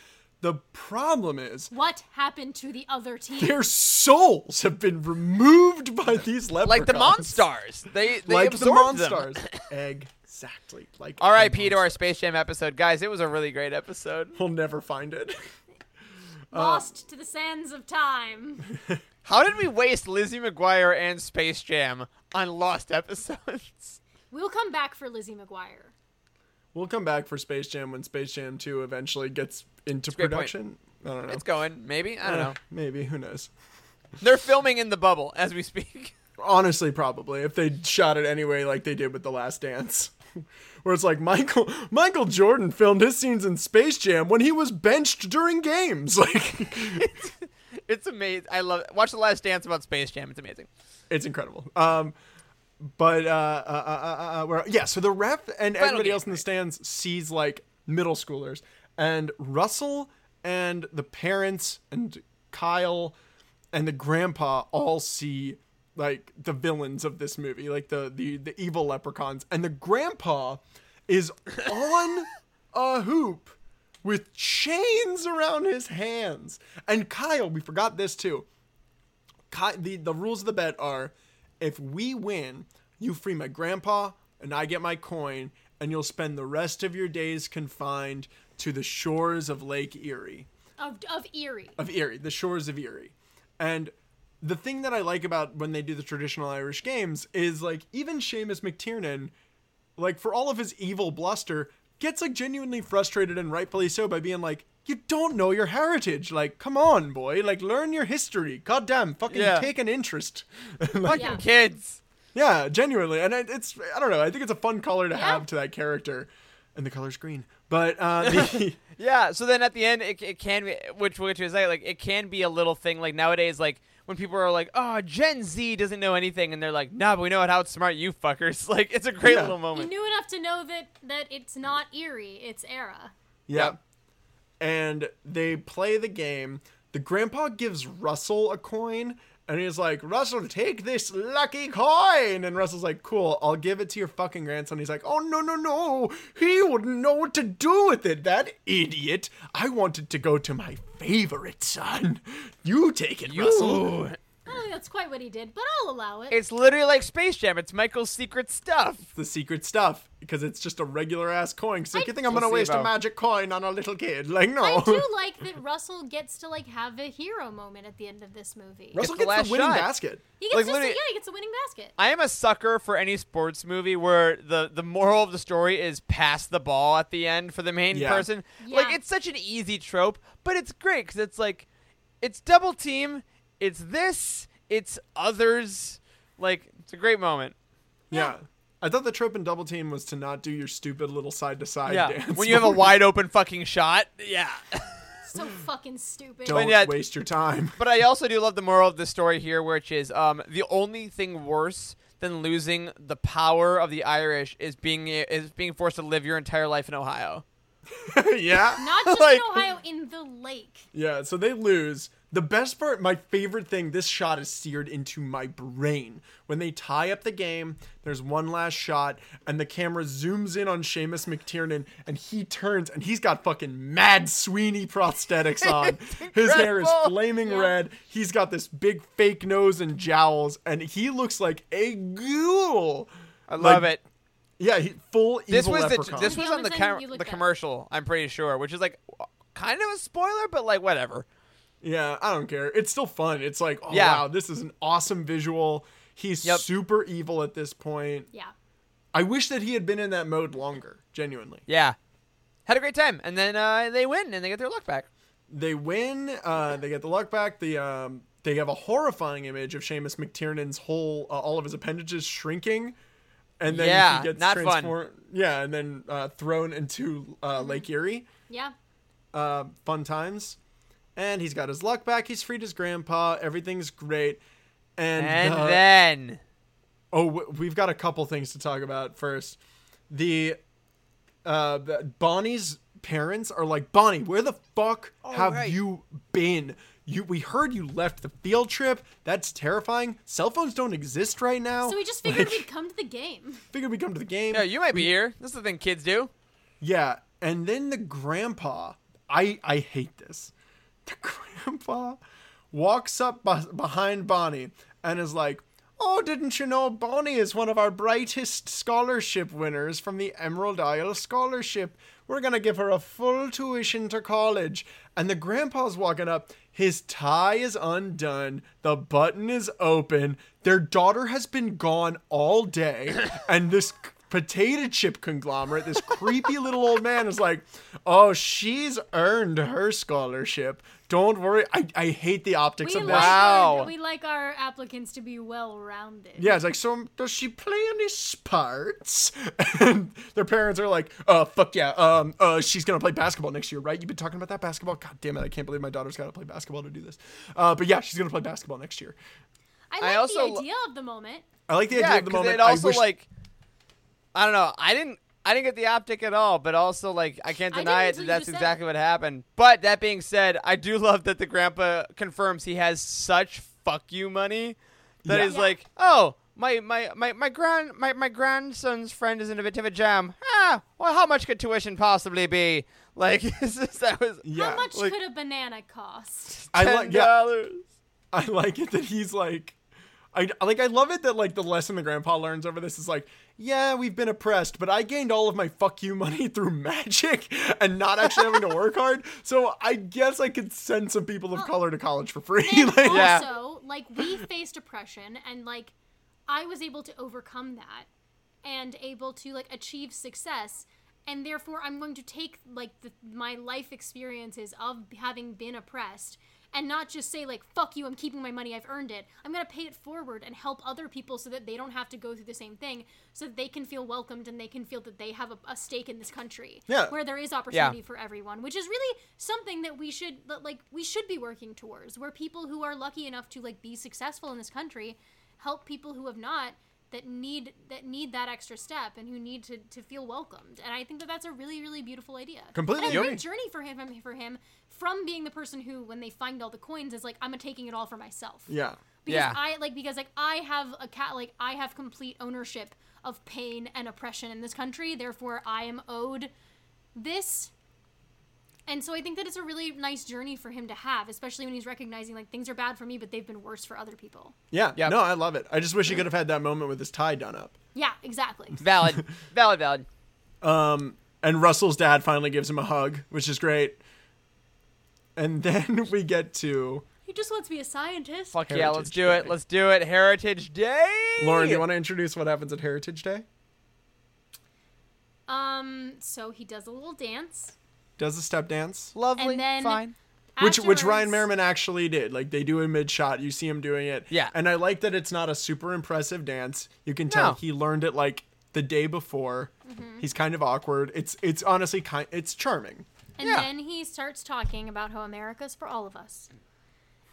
The problem is What happened to the other team? their souls have been removed by these leprechauns. like the Monstars, they they like the absorbed them. Monstars. exactly. Like the R.I.P. to our Space Jam episode, guys. It was a really great episode. We'll never find it. Lost to the sands of time. How did we waste Lizzie McGuire and Space Jam on lost episodes? We'll come back for Lizzie McGuire. We'll come back for Space Jam when Space Jam 2 eventually gets into great point. production. I don't know. It's going, maybe. I don't Eh, know. Maybe. Who knows? They're filming in the bubble as we speak. Honestly, probably if they shot it anyway, like they did with The Last Dance, where it's like Michael Michael Jordan filmed his scenes in Space Jam when he was benched during games. Like, It's amazing. I love it. Watch the last dance about Space Jam. It's amazing. it's incredible. Um, but uh, uh, uh, uh, uh, where, yeah, so the ref and everybody game, else in the stands sees like middle schoolers, and Russell and the parents and Kyle and the grandpa all see like the villains of this movie, like the the the evil leprechauns, and the grandpa is on a hoop with chains around his hands. And Kyle, we forgot this too. Ki- the the rules of the bet are if we win, you free my grandpa and I get my coin and you'll spend the rest of your days confined to the shores of Lake Erie. Of, of Erie. Of Erie, the shores of Erie. And the thing that I like about when they do the traditional Irish games is like even Seamus McTiernan, like for all of his evil bluster, gets like genuinely frustrated and rightfully so by being like, you don't know your heritage. Like, come on, boy. Like, learn your history. Goddamn, fucking Yeah. take an interest. Fucking Yeah. kids. Yeah, genuinely, and it, it's I don't know. I think it's a fun color to Yeah. have to that character, and the color's green. But uh, the, Yeah. So then at the end, it, it can be, which which is like, like it can be a little thing. Like nowadays, like when people are like, "Oh, Gen Z doesn't know anything," and they're like, "Nah, but we know how smart you fuckers." Like it's a great Yeah. little You moment. knew enough to know that that it's not eerie; it's Eire. yeah, and they play the game. The grandpa gives Russell a coin, and he's like, "Russell, take this lucky coin." And Russell's like, "Cool, I'll give it to your fucking grandson." He's like, "Oh no, no, no! He wouldn't know what to do with it. That idiot! I want it to go to my favorite son. You take it, Russell." I don't think that's quite what he did, but I'll allow it. It's literally like Space Jam. It's Michael's secret stuff. the secret stuff because it's just a regular ass coin. So I- you think I'm gonna waste a magic coin on a little kid? Like no. I do like that Russell gets to like have a hero moment at the end of this movie. Russell It's the gets last the winning shot. basket. He gets like, just yeah, he gets a winning basket. I am a sucker for any sports movie where the the moral of the story is pass the ball at the end for the main Yeah. person. Like it's such an easy trope, but it's great because it's like it's double team, it's this, it's others. Like it's a great moment. Yeah. I thought the trope in Double Team was to not do your stupid little side to side Yeah, dance. when you have a wide open fucking shot. Yeah. So fucking stupid. Don't yet- waste your time. But I also do love the moral of the story here, which is um, the only thing worse than losing the power of the Irish is being is being forced to live your entire life in Ohio. yeah. Not just Like- in Ohio, in the lake. Yeah, so they lose. The best part, my favorite thing, this shot is seared into my brain. When they tie up the game, there's one last shot, and the camera zooms in on Seamus McTiernan, and he turns, and he's got fucking mad Sweeney prosthetics on. His hair is flaming Yeah. red. He's got this big fake nose and jowls, and he looks like a ghoul. I love Like, it. Yeah, he, full This evil was the this was on the only com- the at- commercial. I'm pretty sure, which is like kind of a spoiler, but like whatever. Yeah, I don't care. It's still fun. It's like, oh Yeah. wow, this is an awesome visual. He's Yep. super evil at this point. Yeah. I wish that he had been in that mode longer, genuinely. Yeah, had a great time, and then uh, they win and they get their luck back. They win, uh, they get the luck back. The um, they have a horrifying image of Seamus McTiernan's whole uh, all of his appendages shrinking. And then Yeah, he gets not fun. Yeah, and then uh, thrown into uh, Lake Erie. Yeah. uh, fun times. And he's got his luck back. He's freed his grandpa. Everything's great. And, And uh, then oh, we've got a couple things to talk about first. The uh, Bonnie's parents are like, Bonnie, where the fuck have right. you been? You, we heard you left the field trip. That's terrifying. Cell phones don't exist right now. So we just figured Like, we'd come to the game. figured we'd come to the game. yeah, you might be here. This is the thing kids do. Yeah, and then the grandpa, I I hate this. The grandpa walks up beh- behind Bonnie and is like, "Oh, didn't you know Bonnie is one of our brightest scholarship winners from the Emerald Isle Scholarship? We're going to give her a full tuition to college." And the grandpa's walking up, his tie is undone, the button is open. Their daughter has been gone all day, and this potato chip conglomerate, this creepy little old man is like, "Oh, she's earned her scholarship. Don't worry." I, I hate the optics We of like, this. Wow. our, we like our applicants to be well rounded. Yeah, it's like, so does she play any sports? And their parents are like, "Uh, fuck yeah. Um, uh, she's gonna play basketball next year, right? You've been talking about that basketball. God damn it, I can't believe my daughter's got to play basketball to do this. Uh, but yeah, she's gonna play basketball next year. I I like also the lo- idea of the moment. I like the idea yeah, of the moment. it also I wish, like I don't know. I didn't I didn't get the optic at all, but also like I can't I deny it that that's exactly it. what happened. But that being said, I do love that the grandpa confirms he has such fuck you money that Yeah. he's Yeah. like, "Oh, my my my my grand my, my grandson's friend is in a bit of a jam. Ah, well, how much could tuition possibly be? Like, just, that was yeah, How much like, could a banana cost? I ten like yeah. dollars. I like it that he's like, I like. I love it that like the lesson the grandpa learns over this is like, yeah, we've been oppressed, but I gained all of my fuck you money through magic and not actually having to work hard. So I guess I could send some people of color to college for free. And like, Yeah. also, like we faced oppression, and like I was able to overcome that, and able to like achieve success, and therefore I'm going to take like the, my life experiences of having been oppressed. And not just say like "fuck you," I'm keeping my money, I've earned it. I'm gonna pay it forward and help other people so that they don't have to go through the same thing, so that they can feel welcomed and they can feel that they have a, a stake in this country, Yeah. where there is opportunity for everyone, which is really something that we should like we should be working towards. Where people who are lucky enough to like be successful in this country help people who have not that need that need that extra step and who need to, to feel welcomed. And I think that that's a really really beautiful idea. Completely and a great journey for him for him from being the person who when they find all the coins is like I'm taking it all for myself yeah. because Yeah. I like because like I have a cat like I have complete ownership of pain and oppression in this country. Therefore, I am owed this. And so I think that it's a really nice journey for him to have, especially when he's recognizing like things are bad for me, but they've been worse for other people. Yeah. Yeah. No, I love it. I just wish he could have had that moment with his tie done up. Yeah, exactly. Valid, valid, valid. Um, and Russell's dad finally gives him a hug, which is great. And then we get to he just wants to be a scientist. Fuck yeah, let's Heritage do it. Let's do it. Heritage Day. Lauren. Do you want to introduce what happens at Heritage Day? Um, so he does a little dance. Does a step dance? Lovely. And then- Fine. which which Ryan Merriman actually did. Like they do a mid shot, you see him doing it. Yeah. And I like that it's not a super impressive dance. You can tell No. he learned it like the day before. Mm-hmm. He's kind of awkward. It's it's honestly kind it's charming. And Yeah. then he starts talking about how America's for all of us.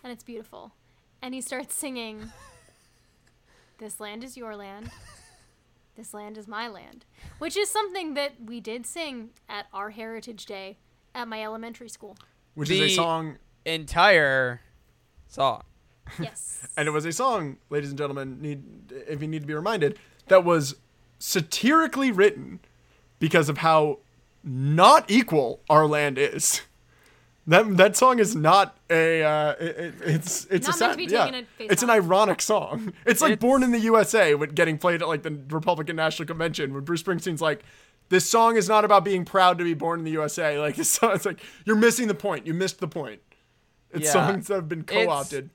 And it's beautiful. And he starts singing This land is your land. This land is my land, which is something that we did sing at our Heritage Day at my elementary school. Which is a song, Entire song. Yes. and it was a song, ladies and gentlemen, need if you need to be reminded, that was satirically written because of how not equal our land is. That that song is not a uh, it, it- it's it's Not a meant sad, to be yeah. taken at face It's an ironic song. It's like It's- "Born in the USA" with getting played at like the Republican National Convention when Bruce Springsteen's like, "This song is not about being proud to be born in the USA." Like this song, it's like you're missing the point. You missed the point. It's Yeah. songs that have been co-opted.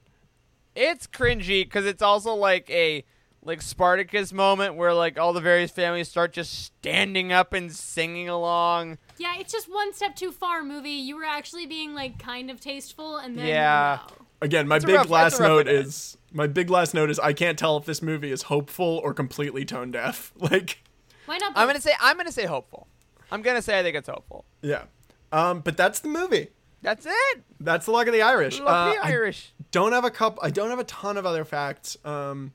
It's cringy because it's also like a like Spartacus moment where like all the various families start just standing up and singing along. yeah, it's just one step too far, movie. You were actually being like kind of tasteful, and then Yeah. no. Again, my It's big rough- last it's a rough note way to is my big last note is I can't tell if this movie is hopeful or completely tone deaf. Like, Why not? I'm gonna say I'm gonna say hopeful. I'm gonna say I think it's hopeful. yeah. Um, but that's the movie. That's it. That's the luck of the Irish. Look Uh, the I Irish. don't have a cup. I don't have a ton of other facts. Um,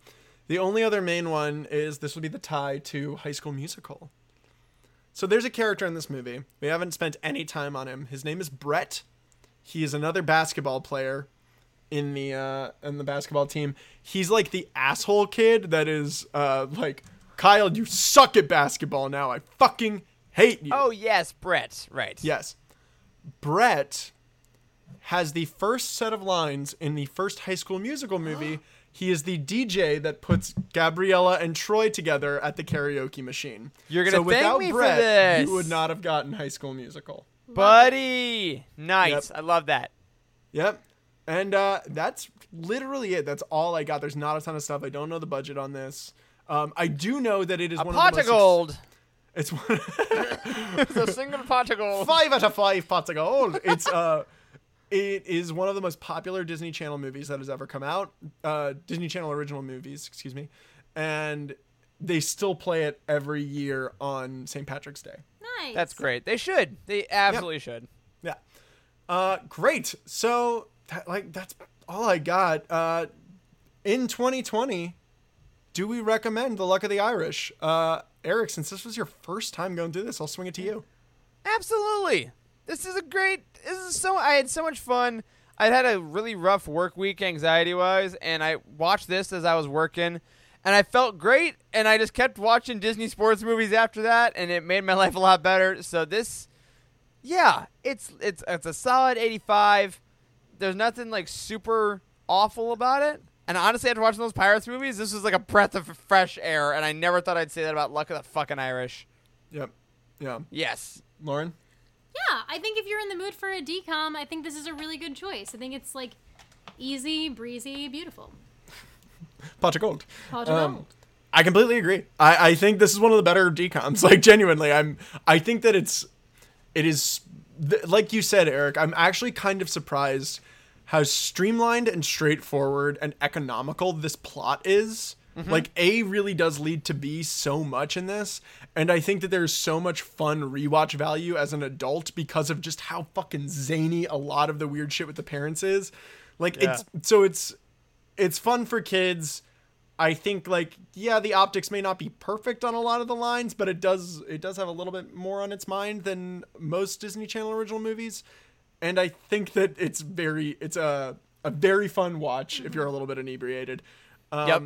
the only other main one is this will be the tie to High School Musical. So there's a character in this movie. We haven't spent any time on him. His name is Brett. He is another basketball player in the uh, in the basketball team. He's like the asshole kid that is uh, like Kyle. You suck at basketball now. I fucking hate you. Oh yes, Brett. Right. Yes. Brett has the first set of lines in the first high school musical movie. He is the DJ that puts Gabriella and Troy together at the karaoke machine. You're gonna so thank without me for this. you would not have gotten high school musical. Buddy. Nice. Yep. I love that. Yep. And uh, that's literally it. That's all I got. There's not a ton of stuff. I don't know the budget on this. Um, I do know that it is A one pot of the of most gold. It's one it's a single pot of gold. five out of five pots of gold. It's uh, it is one of the most popular Disney Channel movies that has ever come out. Uh, Disney Channel original movies, excuse me, and they still play it every year on St. Patrick's Day. nice. That's great. They should. They absolutely should. Yeah. Uh, great. So that, like that's all I got. Uh, in 2020, do we recommend The Luck of the Irish? Uh, Eric, since this was your first time going through this, I'll swing it to you. Absolutely. This is a great. This is so. I had so much fun. I had a really rough work week, anxiety wise, and I watched this as I was working, and I felt great. And I just kept watching Disney sports movies after that, and it made my life a lot better. So this, yeah, it's it's it's a solid 85. There's nothing like super awful about it. And honestly, after watching those Pirates movies, this was like a breath of fresh air, and I never thought I'd say that about Luck of the fucking Irish. Yep. Yeah. Yes. Lauren? Yeah, I think if you're in the mood for a DCOM, I think this is a really good choice. I think it's like easy, breezy, beautiful. Pot of gold. Pot of Um, gold. I completely agree. I, I think this is one of the better DCOMs. Like genuinely, I'm. I think that it's, it is, th- like you said, Eric. I'm actually kind of surprised how streamlined and straightforward and economical this plot is. Like A really does lead to B so much in this, and I think that there's so much fun rewatch value as an adult because of just how fucking zany a lot of the weird shit with the parents is. Like it's so it's it's fun for kids. I think like yeah, the optics may not be perfect on a lot of the lines, but it does it does have a little bit more on its mind than most Disney Channel original movies. And I think that it's very it's a a very fun watch if you're a little bit inebriated. Um, Yep.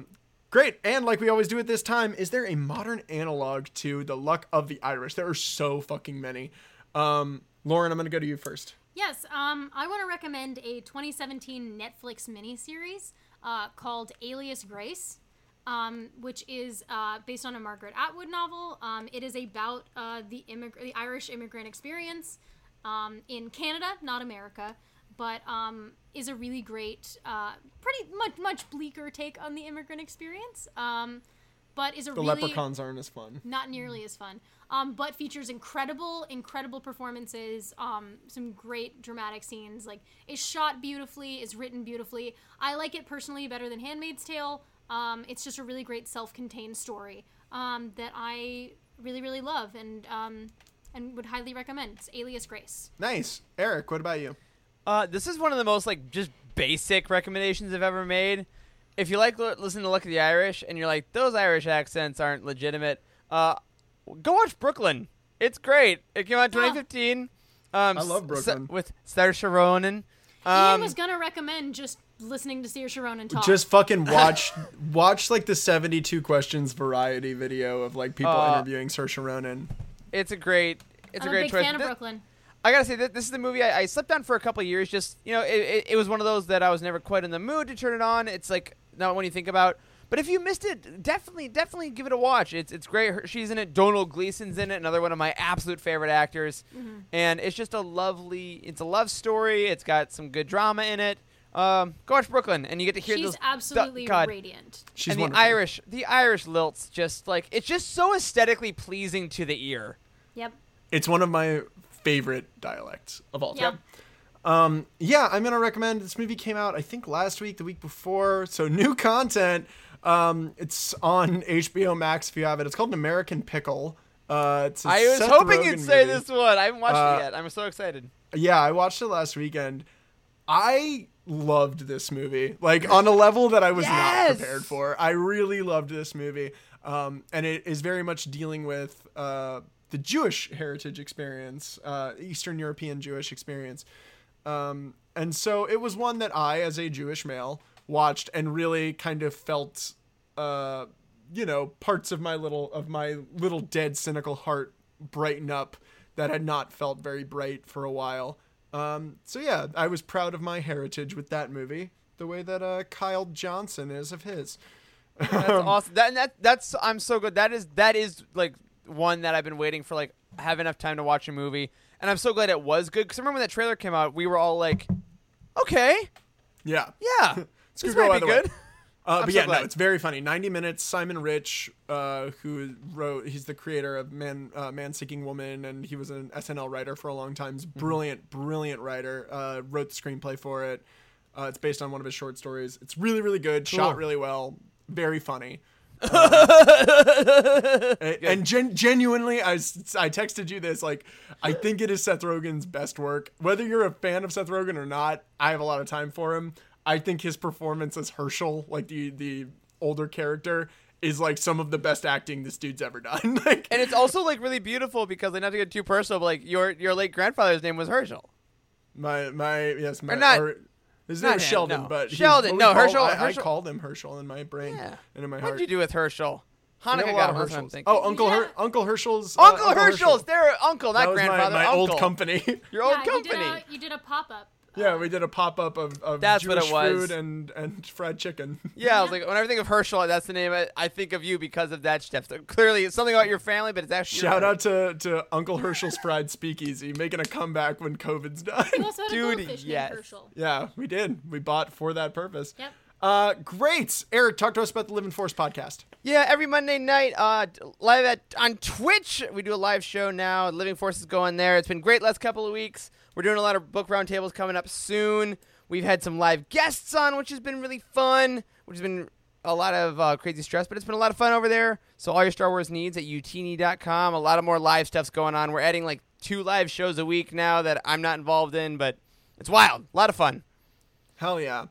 Great. And like we always do at this time, is there a modern analog to The Luck of the Irish? There are so fucking many. Um, Lauren, I'm going to go to you first. Yes, um, I want to recommend a 2017 Netflix miniseries uh, called Alias Grace, um, which is uh, based on a Margaret Atwood novel. Um, it is about uh, the, immig- the Irish immigrant experience um, in Canada, not America, but um, is a really great, uh, pretty much much bleaker take on the immigrant experience. Um, but is a The really leprechauns aren't as fun. not nearly as fun. Um, but features incredible, incredible performances. Um, some great dramatic scenes. Like is shot beautifully, is written beautifully. I like it personally better than *Handmaid's Tale*. Um, it's just a really great self-contained story um, that I really, really love and um, and would highly recommend. It's *Alias Grace*. Nice. Eric, what about you? Uh, this is one of the most like just basic recommendations I've ever made. If you like li- listening to Luck of the Irish and you're like those Irish accents aren't legitimate, Uh, go watch Brooklyn. It's great. It came out in Oh. 2015. Um, I love s- Brooklyn. with Saoirse Ronan. Ian Um, was gonna recommend just listening to Saoirse Ronan talk. Just fucking watch watch like the 72 questions variety video of like people Uh, interviewing Saoirse Ronan. it's a great. It's I'm a a great big choice. fan of Thi- Brooklyn. I gotta say that this is the movie I, I slept on for a couple of years. Just you know, it, it, it was one of those that I was never quite in the mood to turn it on. It's like not when you think about. But if you missed it, definitely, definitely give it a watch. It's it's great. Her- She's in it. Domhnall Gleeson's in it. Another one of my absolute favorite actors. Mm-hmm. And it's just a lovely. It's a love story. It's got some good drama in it. Um, go watch Brooklyn, and you get to hear She's those. absolutely God. radiant. She's and the wonderful. Irish, the Irish lilts, just like it's just so aesthetically pleasing to the ear. Yep. It's one of my favorite dialects of all Yeah. time. Um, yeah, I'm gonna recommend. This movie came out, I think, last week, the week before. So new content. Um, it's on HBO Max if you have it. It's called An American Pickle. Uh, it's I was Seth hoping Rogen you'd say movie. this one. I haven't watched Uh, it yet. I'm so excited. Yeah, I watched it last weekend. I loved this movie, like on a level that I was Yes! not prepared for. I really loved this movie, um, and it is very much dealing with uh, the Jewish heritage experience, uh, Eastern European Jewish experience. Um, and so it was one that I, as a Jewish male, watched and really kind of felt, uh, you know, parts of my little of my little dead cynical heart brighten up that had not felt very bright for a while. Um, so yeah, I was proud of my heritage with that movie, the way that uh, Kyle Johnson is of his. That's awesome. That, that that's I'm so good. That is that is like one that I've been waiting for. Like have enough time to watch a movie, and I'm so glad it was good. Because I remember when that trailer came out, we were all like, okay, Yeah. yeah, This this could go might be way. good. Uh, but so yeah, no, it's very funny. Ninety minutes. Simon Rich, uh, who wrote, he's the creator of Man, uh, Man Seeking Woman, and he was an SNL writer for a long time. He's a Mm-hmm. brilliant, brilliant writer. Uh, wrote the screenplay for it. Uh, it's based on one of his short stories. It's really, really good. Shot really well. Very funny. Uh, and and gen- genuinely, I, I texted you this. Like, I think it is Seth Rogen's best work. Whether you're a fan of Seth Rogen or not, I have a lot of time for him. I think his performance as Herschel, like the the older character, is like some of the best acting this dude's ever done. like, And it's also like really beautiful because like, not to get too personal, but like your your late grandfather's name was Herschel. my my yes, my not- or- his not name was him, Sheldon, no. but Sheldon, what we no, Herschel- I, I Herschel- called him Herschel in my brain Yeah. and in my heart. What'd you do with Herschel? Hanukkah a lot got of him. I'm Herschels. thinking. Oh, Uncle Her- Uncle Herschel's uh, Uncle Herschel's. They're uncle, That not was grandfather. my uncle. old company. Your yeah, old company. You did a, you did a pop up. Yeah, we did a pop up of, of That's what Jewish it was. food and, and fried chicken. Yeah, I was like, whenever I think of Herschel, that's the name I, I think of you because of that stuff. So clearly, it's something about your family, but it's actually Shout your- out to, to Uncle Herschel's Fried Speakeasy, making a comeback when COVID's done. You also had a Dude, goldfish yes. named Herschel. yeah, we did. We bought for that purpose. Yep. Uh, great. Eric, talk to us about the Living Force podcast. Yeah, every Monday night, uh, live at on Twitch. We do a live show now. Living Force is going there. It's been great last couple of weeks. We're doing a lot of book roundtables coming up soon. We've had some live guests on, which has been really fun. Which has been a lot of uh, crazy stress, but it's been a lot of fun over there. So all your Star Wars needs at utini.com. A lot of more live stuff's going on. We're adding like two live shows a week now that I'm not involved in, but it's wild. A lot of fun. Hell yeah.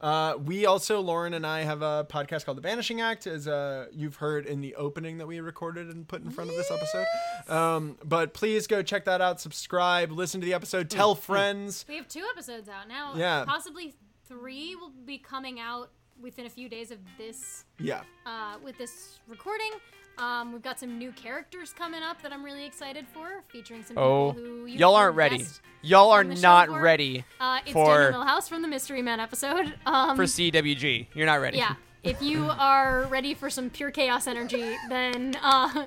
Uh, we also, Lauren and I, have a podcast called The Vanishing Act, as uh, you've heard in the opening that we recorded and put in front of this episode. Um, but please go check that out, subscribe, listen to the episode, tell friends. We have two episodes out now. Yeah. Possibly three will be coming out within a few days of this Yeah. uh, with this recording. Um, we've got some new characters coming up that I'm really excited for, featuring some Oh, people who y'all aren't ready. Y'all are on the show not for- ready Uh, it's For- Daniel Millhouse from the Mystery Man episode. Um, for CWG. You're not ready. yeah, if you are ready for some pure chaos energy, then uh,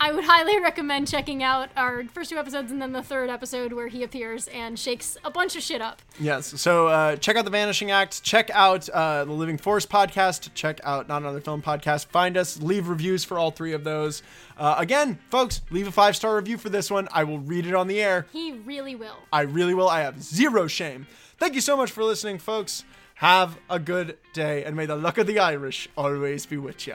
I would highly recommend checking out our first two episodes and then the third episode where he appears and shakes a bunch of shit up. Yes. So uh, check out The Vanishing Act. Check out uh, the Living Force podcast. Check out Not Another Film podcast. Find us. Leave reviews for all three of those. Uh, again, folks, leave a five star review for this one. I will read it on the air. He really will. I really will. I have zero shame. Thank you so much for listening, folks. Have a good day, and may the luck of the Irish always be with you.